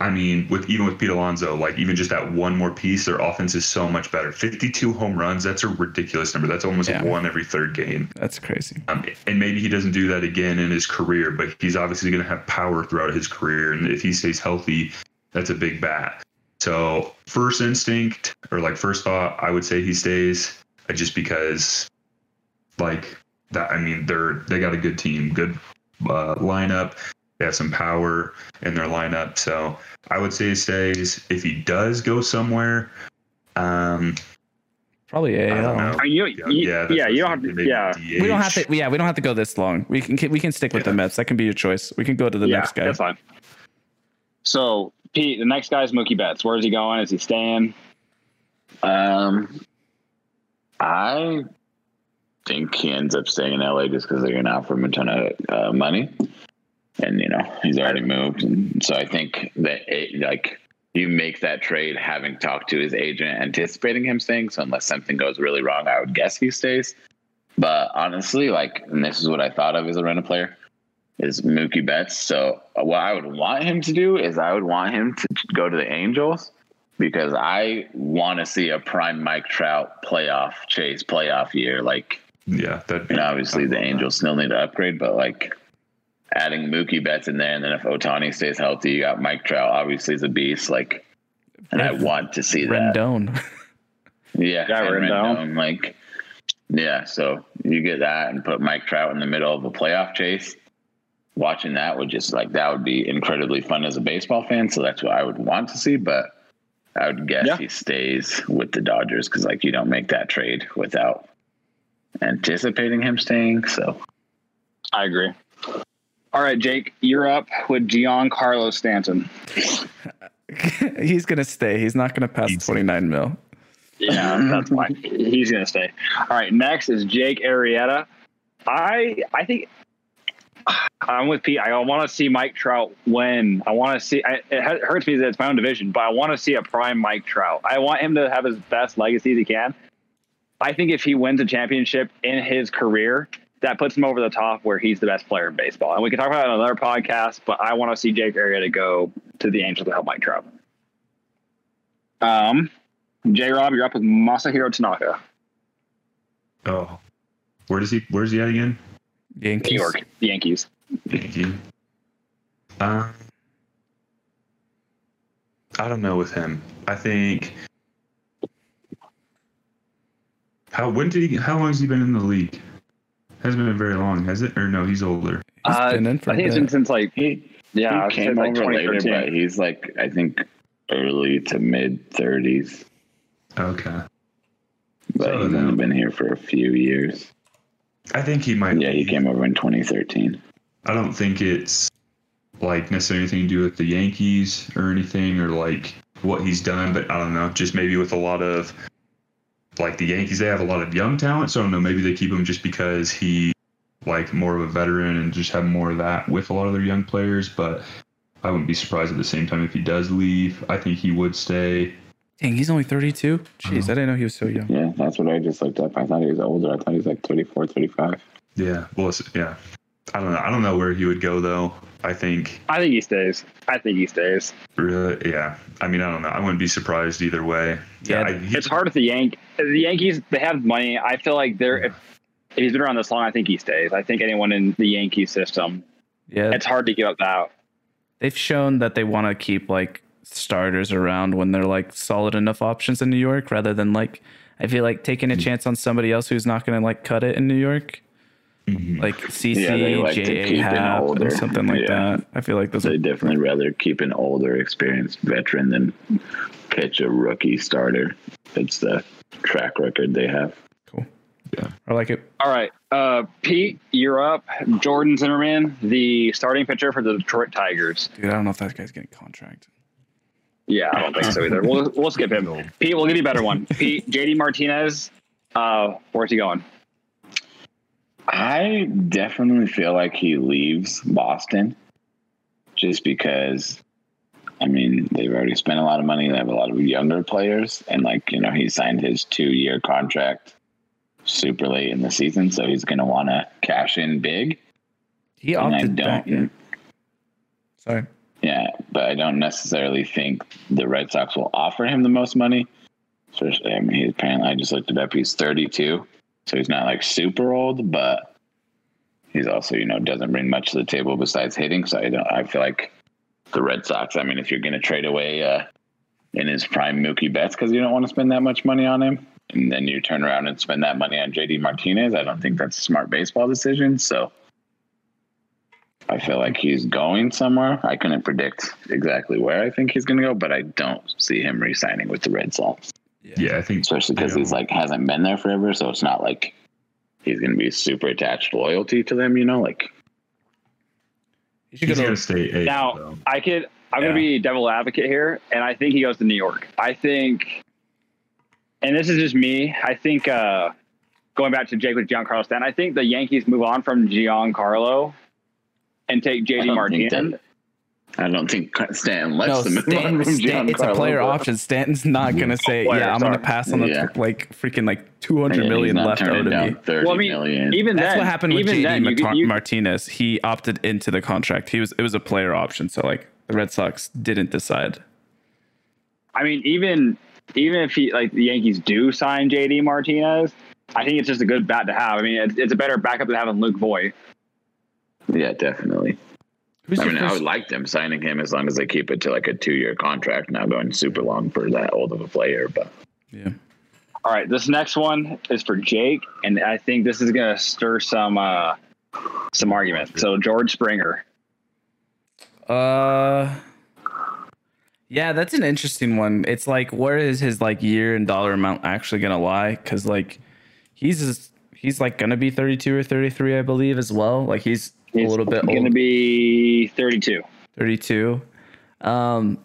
I mean, with even with Pete Alonso, like even just that one more piece, their offense is so much better. 52 home runs, that's a ridiculous number. That's almost Yeah. one every third game. That's crazy. Um, and maybe he doesn't do that again in his career, but he's obviously going to have power throughout his career. And if he stays healthy, that's a big bat. So, first instinct or like first thought, I would say he stays uh, just because, like, that. I mean, they're they got a good team, good uh, lineup. They have some power in their lineup. So, I would say he stays. If he does go somewhere, um, Probably I don't AL. know. I mean, you, Yeah, you- yeah, yeah, you don't have to. Yeah, maybe We don't have to. Yeah, we don't have to go this long. We can we can stick with the Yeah. Mets. That can be your choice. We can go to the yeah, next guy. that's fine. So Pete, the next guy is Mookie Betts. Where is he going? Is he staying? Um, I think he ends up staying in LA just because they're going to offer him a ton of uh, money, and you know he's already moved, and so I think that it, like you make that trade having talked to his agent, anticipating him staying. So unless something goes really wrong, I would guess he stays. But honestly, like, and this is what I thought of as a rental player is Mookie Betts. So what I would want him to do is I would want him to go to the Angels because I want to see a prime Mike Trout playoff chase playoff year. Like, Yeah, that. you know, obviously the Angels still need to upgrade, but like adding Mookie Betts in there, and then if Ohtani stays healthy, you got Mike Trout. Obviously, is a beast. Like, and I want to see that. Rendon. Yeah, Yeah, and Rendon. Rendon, like, yeah. So you get that and put Mike Trout in the middle of a playoff chase. Watching that would just like that would be incredibly fun as a baseball fan. So that's what I would want to see. But I would guess Yeah. he stays with the Dodgers because like you don't make that trade without anticipating him staying. So I agree. All right, Jake, you're up with Giancarlo Stanton. He's gonna stay. He's not gonna pass Easy. 29 mil. Yeah, that's fine. He's gonna stay. All right, next is Jake Arrieta. I I think I'm with Pete. I want to see Mike Trout win. I want to see. I, it hurts me that it's my own division, but I want to see a prime Mike Trout. I want him to have his best legacy as he can. I think if he wins a championship in his career, that puts him over the top where he's the best player in baseball. And we can talk about it on another podcast, but I want to see Jake Arrieta go to the Angels to help Mike Trout. Um, J Rob, you're up with Masahiro Tanaka. Oh, where does he? Where's he at again? Yankees. New York, the Yankees. Yankee. Um, I don't know with him. I think. How when did he? How long has he been in the league? Hasn't been very long, has it? Or no, he's older. He's Uh, been in for I a think it's been since like He yeah, he since came like over later, 2013. but he's like I think early to mid thirties. Okay. But So he's then- only been here for a few years. I think he might. Yeah, he came over in 2013. I don't think it's like necessarily anything to do with the Yankees or anything or like what he's done, but I don't know. Just maybe with a lot of like the Yankees, they have a lot of young talent. So I don't know. Maybe they keep him just because he like more of a veteran and just have more of that with a lot of their young players. But I wouldn't be surprised at the same time if he does leave. I think he would stay. Dang, he's only 32. Jeez, I didn't know he was so young. Yeah, that's what I just looked up. I thought he was older. I thought he was like 34, 35. Yeah. Well, it's, yeah. I don't know. I don't know where he would go though. I think I think he stays. I think he stays. really, yeah. I mean, I don't know. I wouldn't be surprised either way. Yeah, I, he- It's hard with the Yank. The Yankees, they have money. I feel like they're if, if he's been around this long, I think he stays. I think anyone in the Yankee system, Yeah, it's hard to give up that. they've shown that they want to keep like starters around when they're like solid enough options in New York rather than like I feel like taking a chance on somebody else who's not going to like cut it in New York. Mhm. Like CC, Yeah, like J.A. keep an Happ, older- or something like yeah. that. I feel like those They are definitely rather keep an older, experienced veteran than pitch a rookie starter. It's the track record they have. cool. Yeah. I like it. All right, uh, Pete, you're up. Jordan Zimmermann, the starting pitcher for the Detroit Tigers. Dude, I don't know if that guy's getting a contract. Yeah, I don't think so either. We'll we'll skip him. Pete, we'll give you a better one. Pete, JD Martinez, uh, where's he going? I definitely feel like he leaves Boston just because, I mean, they've already spent a lot of money. They have a lot of younger players. And, like, you know, he signed his two year contract super late in the season. So he's going to want to cash in big. He And I opted back. don't, Sorry. yeah, but I don't necessarily think the Red Sox will offer him the most money. Especially, I mean, he's apparently, I just looked it up, he's 32. So he's not like super old, but he's also, you know, doesn't bring much to the table besides hitting. So I don't, I feel like the Red Sox, I mean, if you're going to trade away uh, in his prime Mookie Betts because you don't want to spend that much money on him, and then you turn around and spend that money on JD Martinez, I don't think that's a smart baseball decision. So I feel like he's going somewhere. I couldn't predict exactly where I think he's going to go, but I don't see him re-signing with the Red Sox, Yeah, I think especially because he's like hasn't been there forever. So it's not like he's going to be super attached loyalty to them. You know, like he's go gonna to, stay. A, Now, though. I could. I'm Yeah. gonna be devil advocate here, and I think he goes to New York. I think, and this is just me. I think uh, going back to Jake with Giancarlo Stanton, I think the Yankees move on from Giancarlo and take JD Martinez. That- I don't think Stanton lets no, them move Stan, on from Stan, it's a player but- option. Stanton's not mm-hmm. gonna say, Player, "Yeah, I'm gonna pass on the Yeah. like freaking like 200 Yeah, million left turning owed to me." Well, I mean, million. even That's then, what happened with even JD then, you you- Martinez. He opted into the contract. He was it was a player option, so like the Red Sox didn't decide. I mean, even even if he like the Yankees do sign JD Martinez, I think it's just a good bat to have. I mean, it's, it's a better backup than having Luke Voit. yeah, definitely. Who's I your mean, I would like them signing him as long as they keep it to like a two-year contract. not going super long for that old of a player, but yeah. All right, this next one is for Jake, and I think this is gonna stir some uh some argument. So George Springer. Uh, yeah, that's an interesting one. It's like, where is his like year and dollar amount actually gonna lie? Because like, he's just, he's like gonna be 32 or 33, I believe, as well. Like he's, He's a little bit going to old, be 32. 32. Um,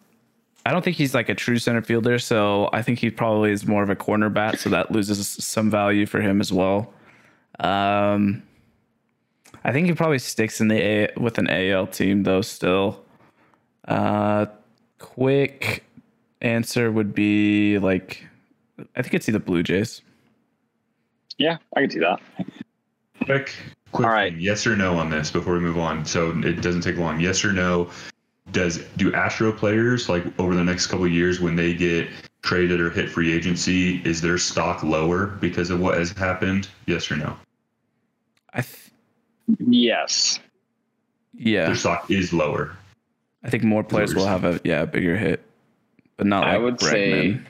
I don't think he's like a true center fielder, so I think he probably is more of a corner bat, so that loses some value for him as well. Um, I think he probably sticks in the A with an AL team though. Still, uh, quick answer would be like, I think it's either Blue Jays. Yeah, I can see that. Quick, quick. All right. thing. Yes or no on this before we move on. So it doesn't take long. Yes or no. Does do Astro players like over the next couple of years when they get traded or hit free agency, is their stock lower because of what has happened? Yes or no? I th- Yes. yeah, Their stock is lower. I think more players will have a yeah a bigger hit, but not like I would say- Bregman.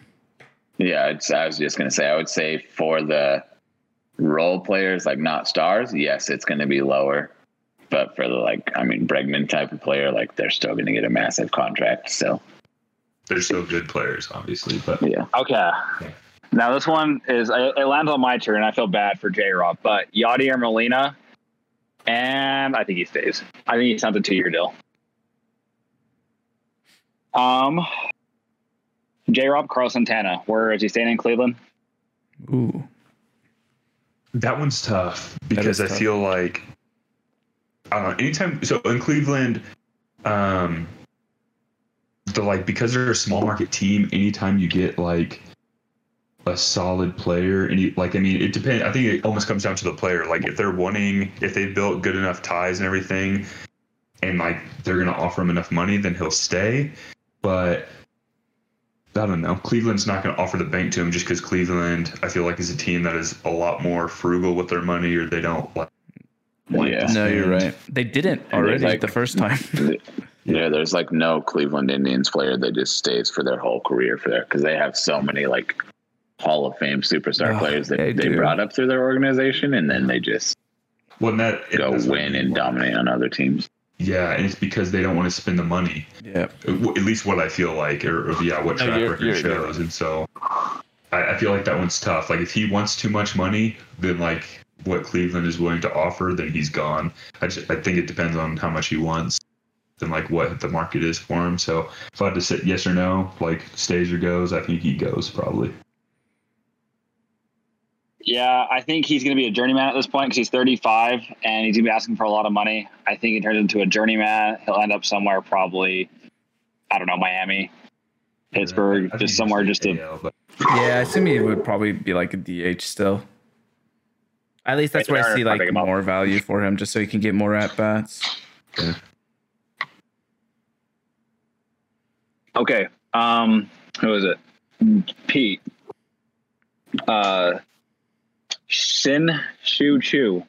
Yeah, it's, I was just gonna say. I would say for the role players, like not stars, yes, it's gonna be lower. But for the like, I mean, Bregman type of player, like they're still gonna get a massive contract. So They're still good players, obviously, but yeah, Okay. Now this one is it it lands on my turn. I feel bad for J Rob, but Yadier Molina, and I think he stays. I think he signed a two-year deal. Um, J Rob Carl Santana, where is he staying in Cleveland? Ooh, That one's tough because I tough. feel like I don't know. Anytime, so in Cleveland, um, the like because they're a small market team. Anytime you get like a solid player, and you, like I mean, it depends. I think it almost comes down to the player. Like if they're wanting, if they've built good enough ties and everything, and like they're gonna offer him enough money, then he'll stay. But I don't know. Cleveland's not going to offer the bank to him just because Cleveland, I feel like, is a team that is a lot more frugal with their money, or they don't like. like Yeah. no, you're right. They didn't And already like- the first time. yeah. There's like no Cleveland Indians player that just stays for their whole career for there because they have so many like Hall of Fame superstar Oh, players that they they brought up through their organization, and then they just Well, and that go that's what I win and dominate on other teams. Yeah, and it's because they don't want to spend the money. yeah, At least what I feel like, or, or yeah, what No, track you're- record you're- you're shows. And so, I, I feel like that one's tough. Like if he wants too much money, then like what Cleveland is willing to offer, then he's gone. I just I think it depends on how much he wants, and like what the market is for him. So if I had to say yes or no, like stays or goes, I think he goes probably. Yeah, I think he's going to be a journeyman at this point because he's 35 and he's going to be asking for a lot of money. I think he turns into a journeyman. He'll end up somewhere probably, I don't know, Miami, Pittsburgh, I think just somewhere just to to. But yeah. I assume he would probably be like a DH still. At least that's where I see like pick him up. more value for him, just so he can get more at bats. Okay. Um, who is it? Pete. Uh, Shin Shu Chu.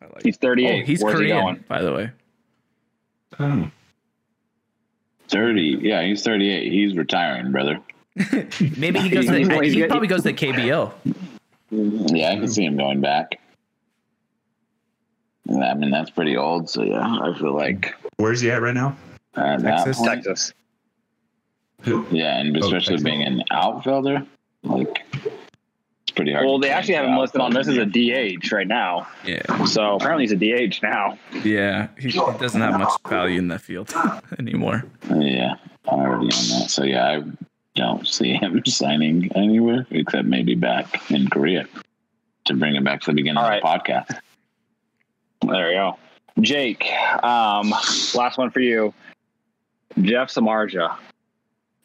I like He's 38. Oh, he's Where's he Korean, going? by the way. Hmm. 30? yeah, he's thirty-eight. He's retiring, brother. Maybe he goes. To the, he probably goes to KBO. Yeah, I can see him going back. I mean, that's pretty old. So yeah, I feel like where's he at right now? at Texas? point- Texas. Who? Yeah, and oh, especially Texas. being an outfielder, like it's pretty hard. Well, they actually have change him listed on this as a. DH right now. Yeah, So apparently he's a DH now. yeah. He, he doesn't have much value in that field anymore. Yeah, I'm already on that. So yeah, I don't see him signing anywhere except maybe back in Korea to bring him back to the beginning All of right. the podcast. There you go. Jake, um, last one for you. Jeff Samardzija.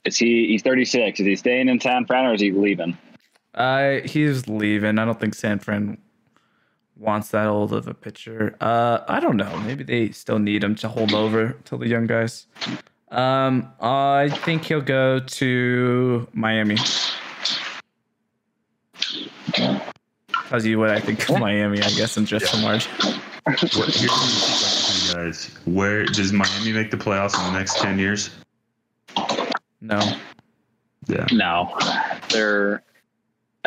Is he? He's 36. Is he staying in San Fran or is he leaving? Uh, he's leaving. I don't think San Fran wants that old of a pitcher. Uh, I don't know. Maybe they still need him to hold over till the young guys. Um, I think he'll go to Miami. Tells you what I think of Miami, I guess, and just so much. What, here's the question for you guys. Where does Miami make the playoffs in the next ten years? No. Yeah. No, they're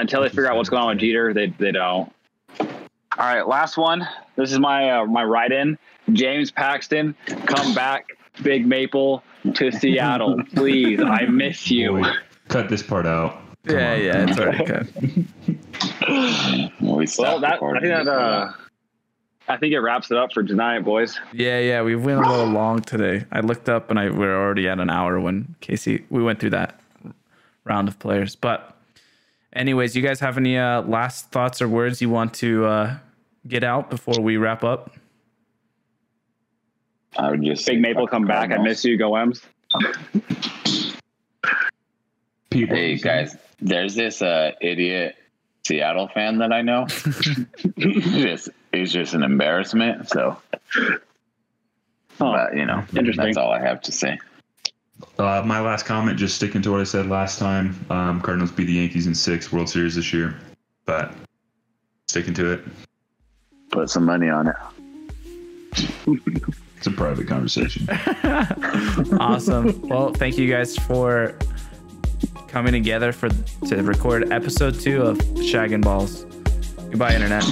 until they figure out what's going on with Jeter. They they don't. All right, last one. This is my uh, my write in. James Paxton, come back, Big Maple to Seattle, please. I miss you. Boy, cut this part out. Come Yeah, on. yeah, it's already cut. we well, that, I think that uh, I think it wraps it up for tonight, boys. Yeah, yeah, we went a little long today. I looked up and I we we're already at an hour when Casey we went through that round of players. But anyways, you guys have any uh, last thoughts or words you want to uh, get out before we wrap up? I would just Big Maple come back. I miss you. Go Ems. People. Hey guys, there's this uh, idiot Seattle fan that I know. just he's just an embarrassment. So, oh, but you know, that's all I have to say. Uh, my last comment, just sticking to what I said last time. Um, Cardinals beat the Yankees in six World Series this year, but sticking to it. Put some money on it. it's a private conversation. awesome. Well, thank you guys for coming together for to record episode two of Shaggin' Balls. Goodbye, internet.